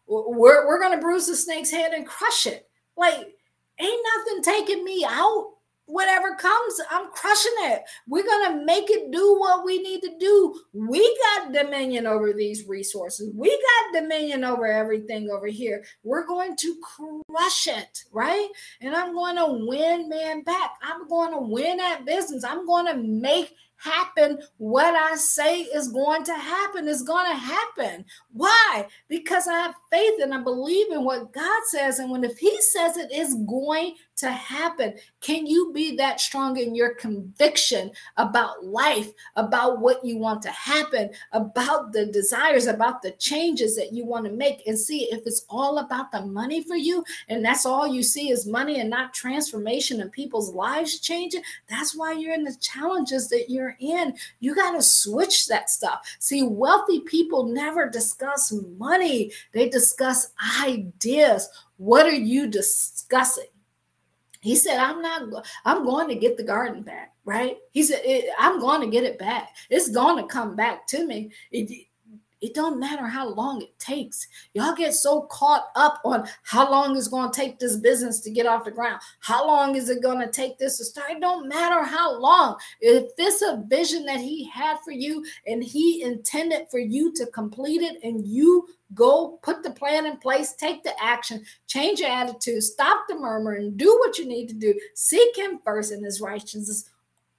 We're, we're going to bruise the snake's head and crush it. Like, ain't nothing taking me out whatever comes, I'm crushing it. We're going to make it do what we need to do. We got dominion over these resources. We got dominion over everything over here. We're going to crush it, right? And I'm going to win man back. I'm going to win that business. I'm going to make happen. What I say is going to happen is going to happen. Why? Because I have faith and I believe in what God says. And when if He says it is going to happen, can you be that strong in your conviction about life, about what you want to happen, about the desires, about the changes that you want to make, and see if it's all about the money for you and that's all you see is money and not transformation and people's lives changing? That's why you're in the challenges that you're you're in. You got to switch that stuff. See, wealthy people never discuss money, they discuss ideas. What are you discussing? He said, I'm not, I'm going to get the garden back, right? He said, I'm going to get it back. It's going to come back to me. It, it don't matter how long it takes. Y'all get so caught up on how long it's going to take this business to get off the ground. How long is it going to take this to start? It don't matter how long. If it's a vision that he had for you and he intended for you to complete it and you go put the plan in place, take the action, change your attitude, stop the murmuring, do what you need to do. Seek him first in his righteousness.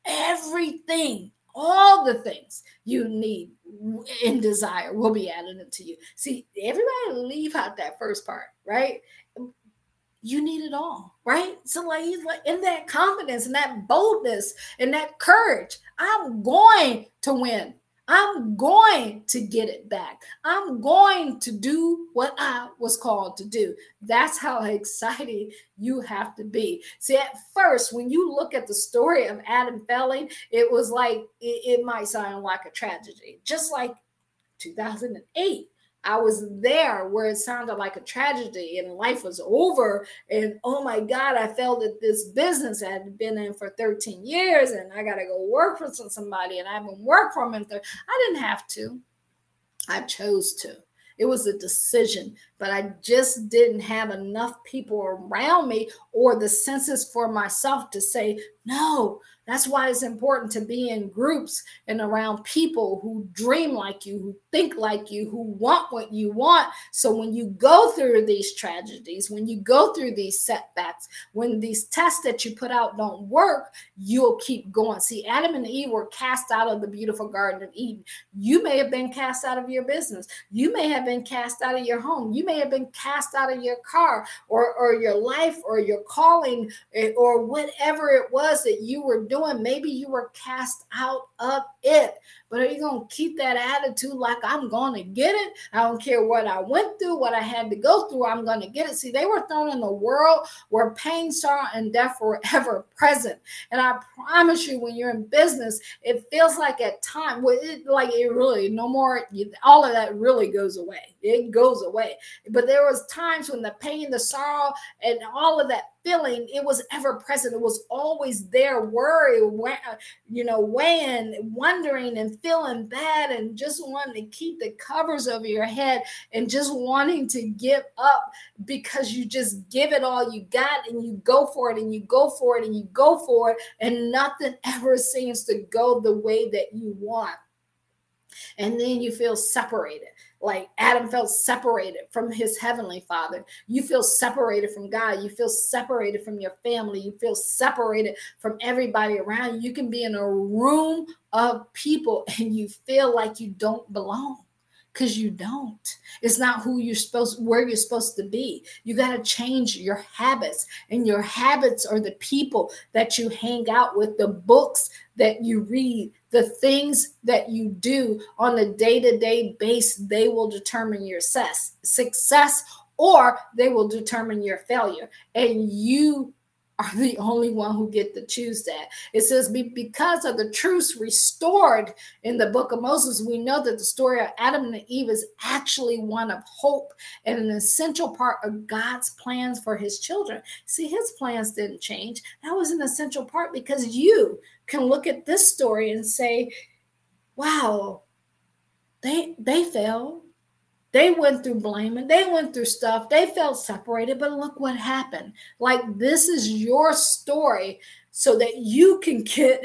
Everything all the things you need in desire will be added unto you. See, everybody leave out that first part, right? You need it all, right? So, like, he's like in that confidence and that boldness and that courage. I'm going to win. I'm going to get it back. I'm going to do what I was called to do. That's how excited you have to be. See, at first, when you look at the story of Adam failing, it was like it, it might sound like a tragedy, just like 2008. I was there where it sounded like a tragedy and life was over. And oh my God, I felt that this business I had been in for 13 years and I got to go work for somebody and I haven't worked for them. I didn't have to, I chose to. It was a decision, but I just didn't have enough people around me or the senses for myself to say, no, that's why it's important to be in groups and around people who dream like you, who think like you, who want what you want. So when you go through these tragedies, when you go through these setbacks, when these tests that you put out don't work, you'll keep going. See, Adam and Eve were cast out of the beautiful Garden of Eden. You may have been cast out of your business. You may have been cast out of your home. You may have been cast out of your car or, or your life or your calling eh, or whatever it was that you were doing doing. Maybe you were cast out of it. But are you going to keep that attitude like I'm going to get it? I don't care what I went through, what I had to go through, I'm going to get it. See, they were thrown in the world where pain, sorrow, and death were ever present. And I promise you, when you're in business, it feels like at time, it, like it really, no more, all of that really goes away. It goes away. But there was times when the pain, the sorrow, and all of that feeling it was ever present. It was always there worry you know weighing wondering and feeling bad and just wanting to keep the covers over your head and just wanting to give up because you just give it all you got and you go for it and you go for it and you go for it and nothing ever seems to go the way that you want. And then you feel separated like Adam felt separated from his heavenly father. You feel separated from God. You feel separated from your family. You feel separated from everybody around you. You can be in a room of people and you feel like you don't belong because you don't. It's not who you're supposed where you're supposed to be. You got to change your habits, and your habits are the people that you hang out with, the books that you read, the things that you do on a day-to-day base. They will determine your success, success, or they will determine your failure. And you are the only one who get to choose that. It says, because of the truths restored in the book of Moses, we know that the story of Adam and Eve is actually one of hope and an essential part of God's plans for his children. See, his plans didn't change. That was an essential part because you can look at this story and say, wow, they they failed they went through blaming, they went through stuff, they felt separated, but look what happened. Like, this is your story so that you can get,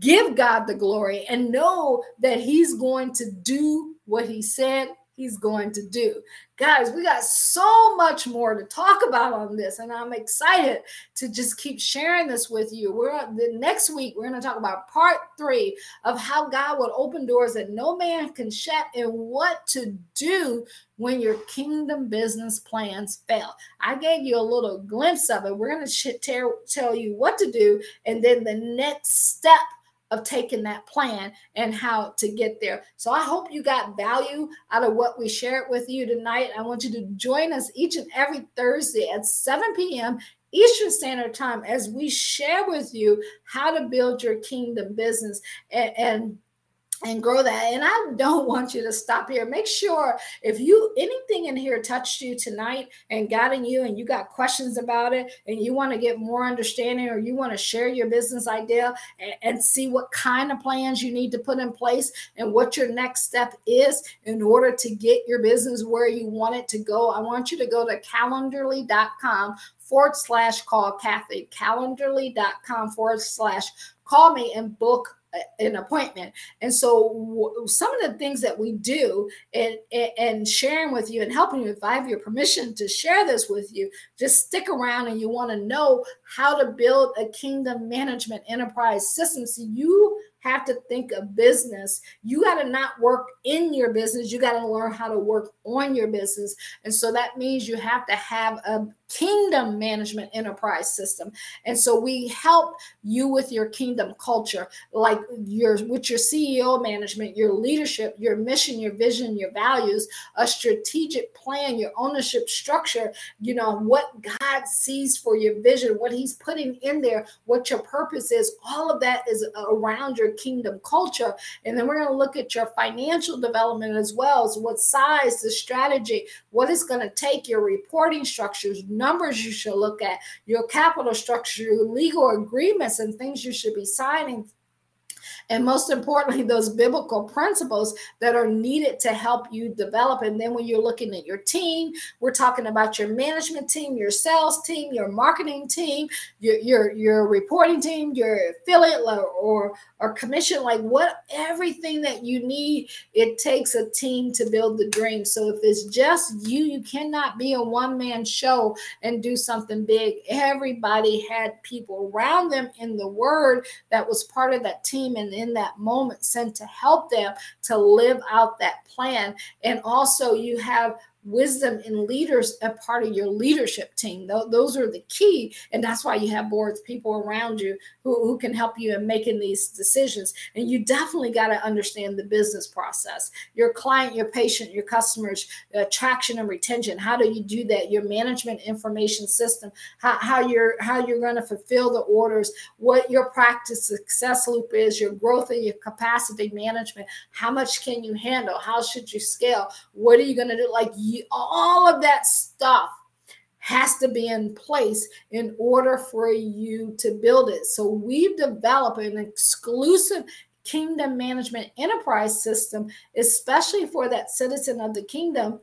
give God the glory and know that He's going to do what He said he's going to do. Guys, we got so much more to talk about on this, and I'm excited to just keep sharing this with you. We're the next week, we're going to talk about part three of how God would open doors that no man can shut and what to do when your kingdom business plans fail. I gave you a little glimpse of it. We're going to tell, tell you what to do, and then the next step of taking that plan and how to get there. So I hope you got value out of what we shared with you tonight. I want you to join us each and every Thursday at 7 p.m. Eastern Standard Time as we share with you how to build your kingdom business and, and and grow that. And I don't want you to stop here. Make sure if you anything in here touched you tonight and got in you and you got questions about it and you want to get more understanding or you want to share your business idea and, and see what kind of plans you need to put in place and what your next step is in order to get your business where you want it to go, I want you to go to calendarly.com forward slash call Kathy, calendarly.com forward slash call me and book an appointment. And so, some of the things that we do and, and sharing with you and helping you, if I have your permission to share this with you, just stick around and you want to know how to build a kingdom management enterprise system. So, you have to think of business. You got to not work in your business. You got to learn how to work on your business. And so that means you have to have a kingdom management enterprise system. And so we help you with your kingdom culture, like your with your CEO management, your leadership, your mission, your vision, your values, a strategic plan, your ownership structure, you know, what God sees for your vision, what he's putting in there, what your purpose is, all of that is around your kingdom culture. And then we're going to look at your financial development as well. So, what size, the strategy, what it's going to take, your reporting structures, numbers you should look at, your capital structure, your legal agreements, and things you should be signing and most importantly, those biblical principles that are needed to help you develop. And then when you're looking at your team, we're talking about your management team, your sales team, your marketing team, your your, your reporting team, your affiliate or or commission, like what everything that you need, it takes a team to build the dream. So if it's just you, you cannot be a one-man show and do something big. Everybody had people around them in the word that was part of that team and in that moment sent to help them to live out that plan. And also, you have wisdom and leaders a part of your leadership team. Those are the key. And that's why you have boards, people around you who, who can help you in making these decisions. And you definitely got to understand the business process, your client, your patient, your customers, attraction and retention. How do you do that? Your management information system, how, how you're how you're going to fulfill the orders, what your practice success loop is, your growth and your capacity management. How much can you handle? How should you scale? What are you going to do? Like you all of that stuff has to be in place in order for you to build it. So we've developed an exclusive kingdom management enterprise system, especially for that citizen of the kingdom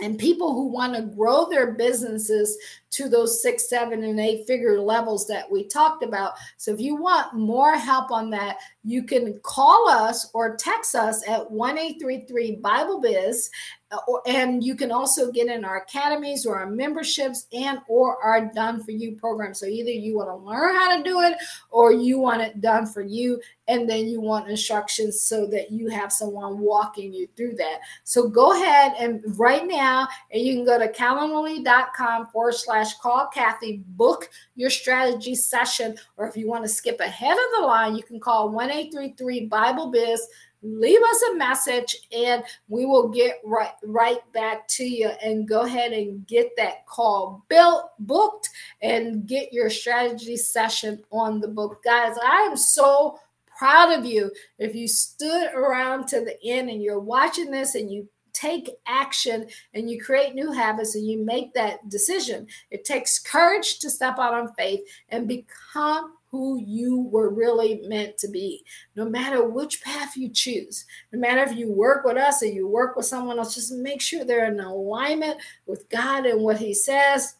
and people who want to grow their businesses to those six, seven, and eight figure levels that we talked about. So if you want more help on that, you can call us or text us at 1833 Bible Biz uh, and you can also get in our academies or our memberships and or our done for you program so either you want to learn how to do it or you want it done for you and then you want instructions so that you have someone walking you through that so go ahead and right now and you can go to calendly.com forward slash call. Kathy book your strategy session or if you want to skip ahead of the line you can call 1833 bible biz leave us a message and we will get right right back to you. And go ahead and get that call built booked and get your strategy session on the book. Guys i am so proud of you. If you stood around to the end and you're watching this and you take action and you create new habits and you make that decision it takes courage to step out on faith and become who you were really meant to be. No matter which path you choose, no matter if you work with us or you work with someone else, just make sure they're in alignment with God and what He says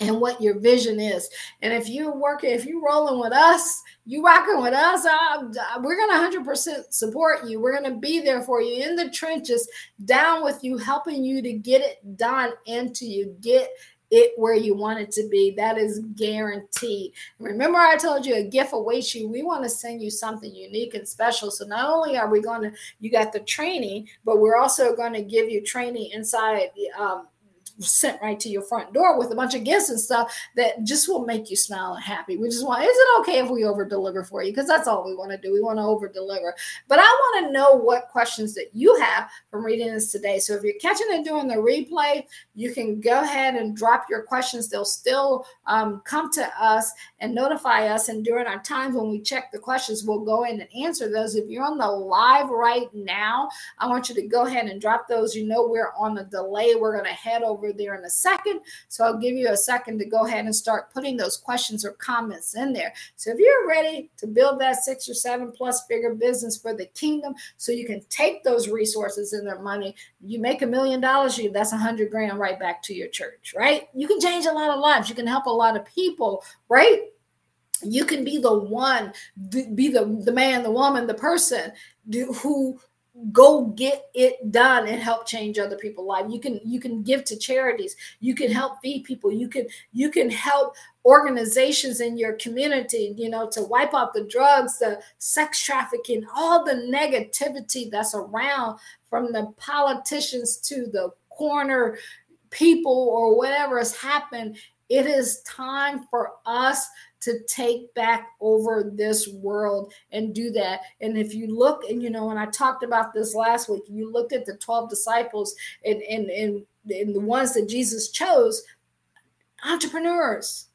and what your vision is. And if you're working, if you're rolling with us, you rocking with us, uh, we're going to 100% support you. We're going to be there for you in the trenches, down with you, helping you to get it done and to you get it where you want it to be. That is guaranteed. Remember, I told you a gift awaits you. We want to send you something unique and special. So not only are we going to, you got the training, but we're also going to give you training inside um, sent right to your front door with a bunch of gifts and stuff that just will make you smile and happy. We just want, is it okay if we over deliver for you? Because that's all we want to do. We want to over deliver. But I want to know what questions that you have from reading this today. So if you're catching it during the replay, you can go ahead and drop your questions. They'll still um, come to us and notify us. And during our times when we check the questions, we'll go in and answer those. If you're on the live right now, I want you to go ahead and drop those. You know, we're on a delay. We're going to head over there in a second. So I'll give you a second to go ahead and start putting those questions or comments in there. So if you're ready to build that six or seven plus figure business for the kingdom, so you can take those resources and their money, you make a million dollars, you that's a hundred grand right back to your church, right? You can change a lot of lives. You can help a lot of people, right? you can be the one be the the man the woman the person who go get it done and help change other people's lives you can you can give to charities you can help feed people you can you can help organizations in your community you know to wipe out the drugs the sex trafficking all the negativity that's around from the politicians to the corner people or whatever has happened it is time for us to take back over this world and do that. And if you look, and you know, and I talked about this last week, you looked at the 12 disciples and, and, and, and the ones that Jesus chose, entrepreneurs.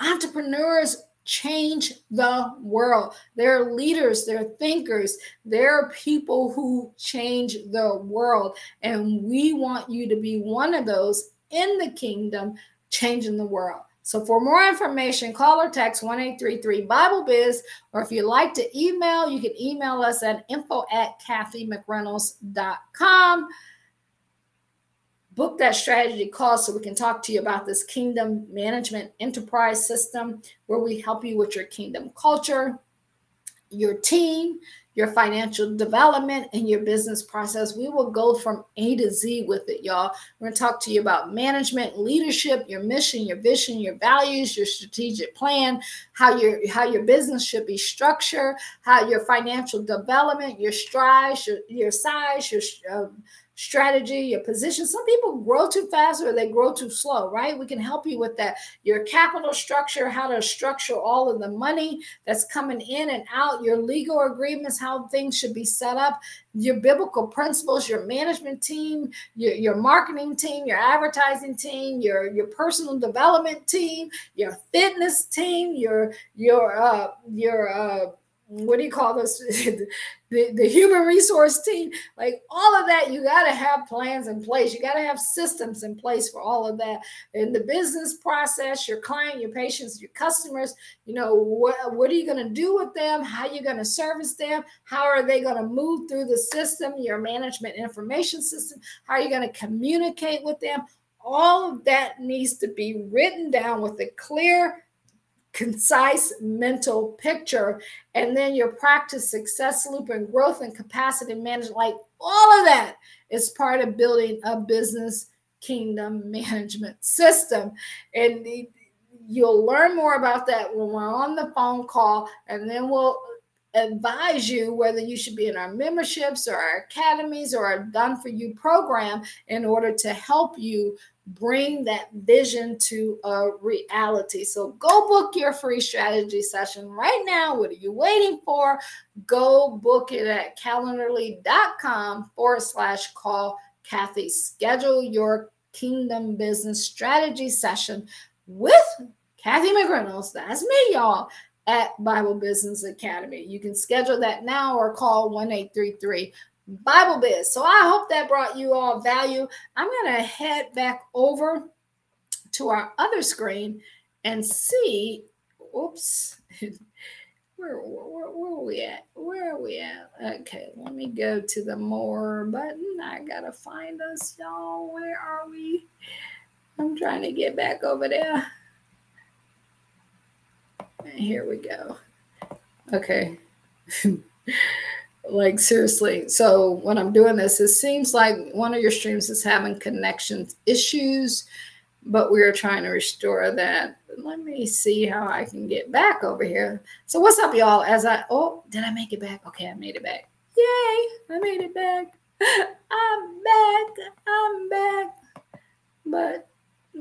Entrepreneurs change the world. They're leaders, they're thinkers, they're people who change the world. And we want you to be one of those in the kingdom changing the world. So for more information, call or text 1833 Bible Biz, or if you'd like to email, you can email us at info at kathymcreynolds.com book that strategy call so we can talk to you about this kingdom management enterprise system where we help you with your kingdom culture, your team, your financial development, and your business process. We will go from A to Z with it, y'all. We're going to talk to you about management, leadership, your mission, your vision, your values, your strategic plan, how your how your business should be structured, how your financial development, your strides, your, your size, your um, strategy, your position. Some people grow too fast or they grow too slow, right? We can help you with that. Your capital structure, how to structure all of the money that's coming in and out, your legal agreements, how things should be set up, your biblical principles, your management team, your, your marketing team, your advertising team, your, your personal development team, your fitness team, your your uh your uh what do you call this the, the human resource team. Like all of that you got to have plans in place. You got to have systems in place for all of that. In the business process your client your patients your customers you know what, what are you going to do with them? How are you going to service them? How are they going to move through the system your management information system? How are you going to communicate with them? All of that needs to be written down with a clear concise mental picture and then your practice success loop and growth and capacity management like all of that is part of building a business kingdom management system. And you'll learn more about that when we're on the phone call and then we'll advise you whether you should be in our memberships or our academies or our done for you program in order to help you bring that vision to a reality. So go book your free strategy session right now. What are you waiting for? Go book it at calendarly.com forward slash call Kathy. Schedule your kingdom business strategy session with Kathy McReynolds. That's me, y'all. At Bible Business Academy. You can schedule that now or call 1 833 Bible Biz. So I hope that brought you all value. I'm going to head back over to our other screen and see. Oops. Where, where, where, are we at? Where are we at? Okay, let me go to the more button. I gotta find us, y'all. Where are we? I'm trying to get back over there. Here we go. Okay. like seriously so when i'm doing this it seems like one of your streams is having connection issues but we're trying to restore that. Let me see how i can get back over here. So what's up y'all? As i oh did i make it back? Okay i made it back. Yay i made it back. I'm back i'm back. But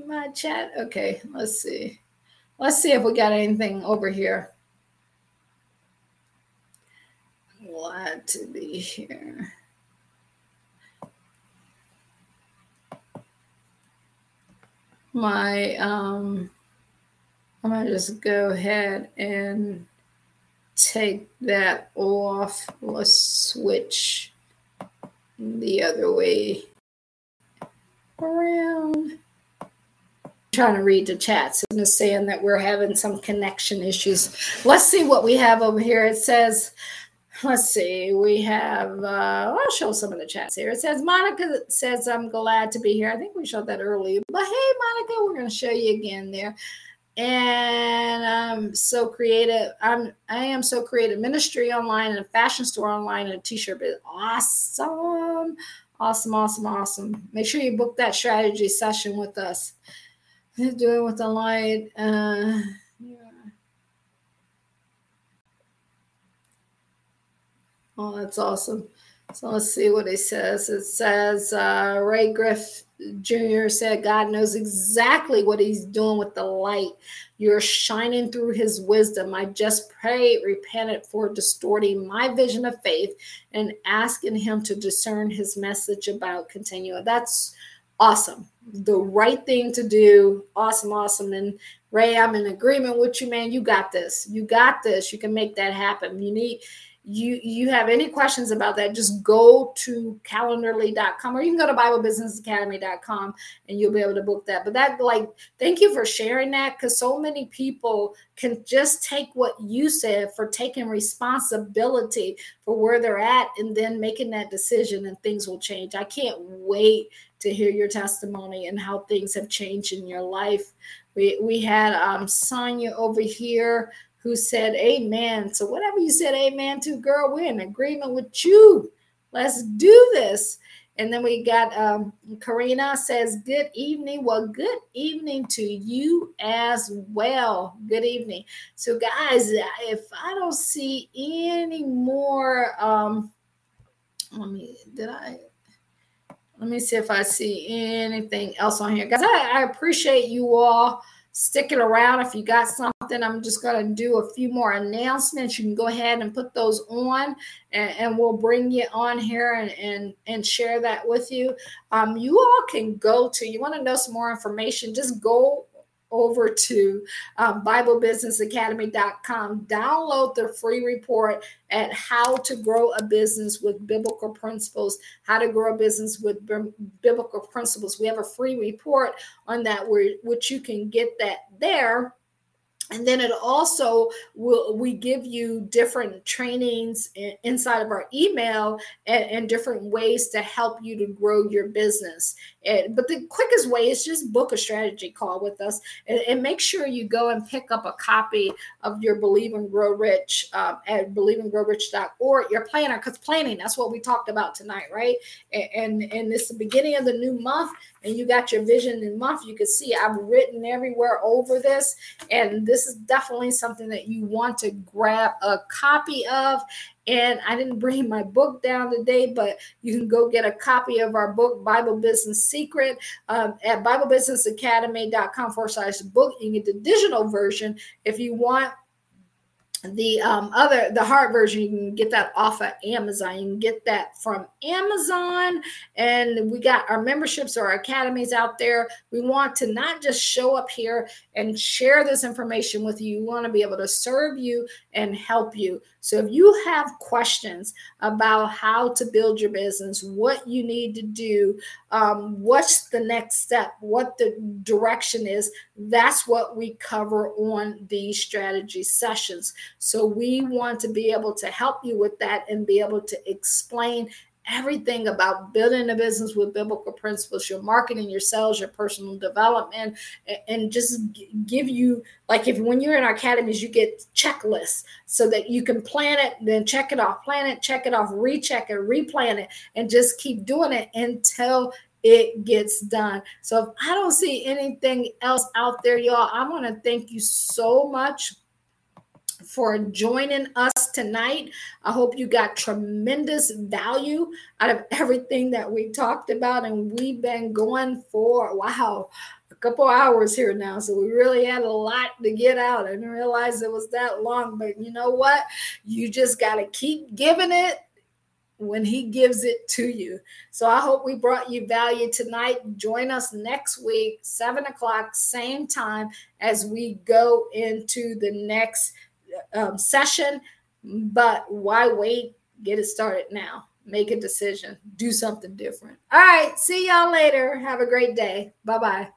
my chat okay let's see let's see if we got anything over here glad to be here. My, um, I'm going to just go ahead and take that off. Let's switch the other way around. Trying to read the chats and it's saying that we're having some connection issues. Let's see what we have over here. It says, let's see. We have, uh, I'll show some of the chats here. It says, Monica says, I'm glad to be here. I think we showed that earlier. But hey, Monica, we're going to show you again there. And I'm so creative. I'm I am so creative. Ministry online and a fashion store online and a t-shirt business. Awesome. Awesome, awesome, awesome. Make sure you book that strategy session with us. He's doing with the light. Uh, Oh, that's awesome. So let's see what he says. It says uh, Ray Griff Jr. said, God knows exactly what he's doing with the light. You're shining through his wisdom. I just pray, repented for distorting my vision of faith and asking him to discern his message about continuing. That's awesome. The right thing to do. Awesome, awesome. And Ray, I'm in agreement with you, man. You got this. You got this. You can make that happen. You need you you have any questions about that just go to calendarly.com or you can go to biblebusinessacademy.com and you'll be able to book that. But that like thank you for sharing that because so many people can just take what you said for taking responsibility for where they're at and then making that decision and things will change. I can't wait to hear your testimony and how things have changed in your life. We we had um sonia over here who said amen. So whatever you said amen to, girl, we're in agreement with you. Let's do this. And then we got um, Karina says, Good evening. Well, good evening to you as well. Good evening. So, guys, if I don't see any more, um, let me, did I? Let me see if I see anything else on here. Guys, I, I appreciate you all sticking around. If you got something, I'm just going to do a few more announcements. You can go ahead and put those on, and, and we'll bring you on here and, and, and share that with you. Um, you all can go to, you want to know some more information, just go over to um, BibleBusinessAcademy.com. Download the free report at how to grow a business with biblical principles, how to grow a business with b- biblical principles. We have a free report on that, where, which you can get that there and then it also will we give you different trainings inside of our email and, and, different ways to help you to grow your business but the quickest way is just book a strategy call with us and, and, make sure you go and pick up a copy of your believe and grow rich um, at believeandgrowrich.org your planner because planning that's what we talked about tonight right and, and and it's the beginning of the new month and you got your vision in month, you can see I've written everywhere over this. And this is definitely something that you want to grab a copy of. And I didn't bring my book down today, but you can go get a copy of our book, Bible Business Secret, um, at BibleBusinessAcademy.com forward slash book. You can get the digital version if you want the um, other the hard version you can get that off of amazon. You can get that from amazon and we got our memberships or our academies out there. We want to not just show up here and share this information with you. We want to be able to serve you and help you. So if you have questions about how to build your business what you need to do um, what's the next step what the direction is that's what we cover on these strategy sessions. So we want to be able to help you with that and be able to explain everything about building a business with biblical principles, your marketing, your sales, your personal development, and just give you like if when you're in our academies, you get checklists so that you can plan it, then check it off, plan it, check it off, recheck it, replan it, and just keep doing it until it gets done. So if I don't see anything else out there, y'all, I want to thank you so much for joining us tonight. I hope you got tremendous value out of everything that we talked about. And we've been going for, wow, a couple hours here now. So we really had a lot to get out. I didn't realize it was that long. But you know what? You just got to keep giving it when he gives it to you. So I hope we brought you value tonight. Join us next week, seven o'clock, same time as we go into the next um, session, but why wait? Get it started now. Make a decision. Do something different. All right. See y'all later. Have a great day. Bye bye.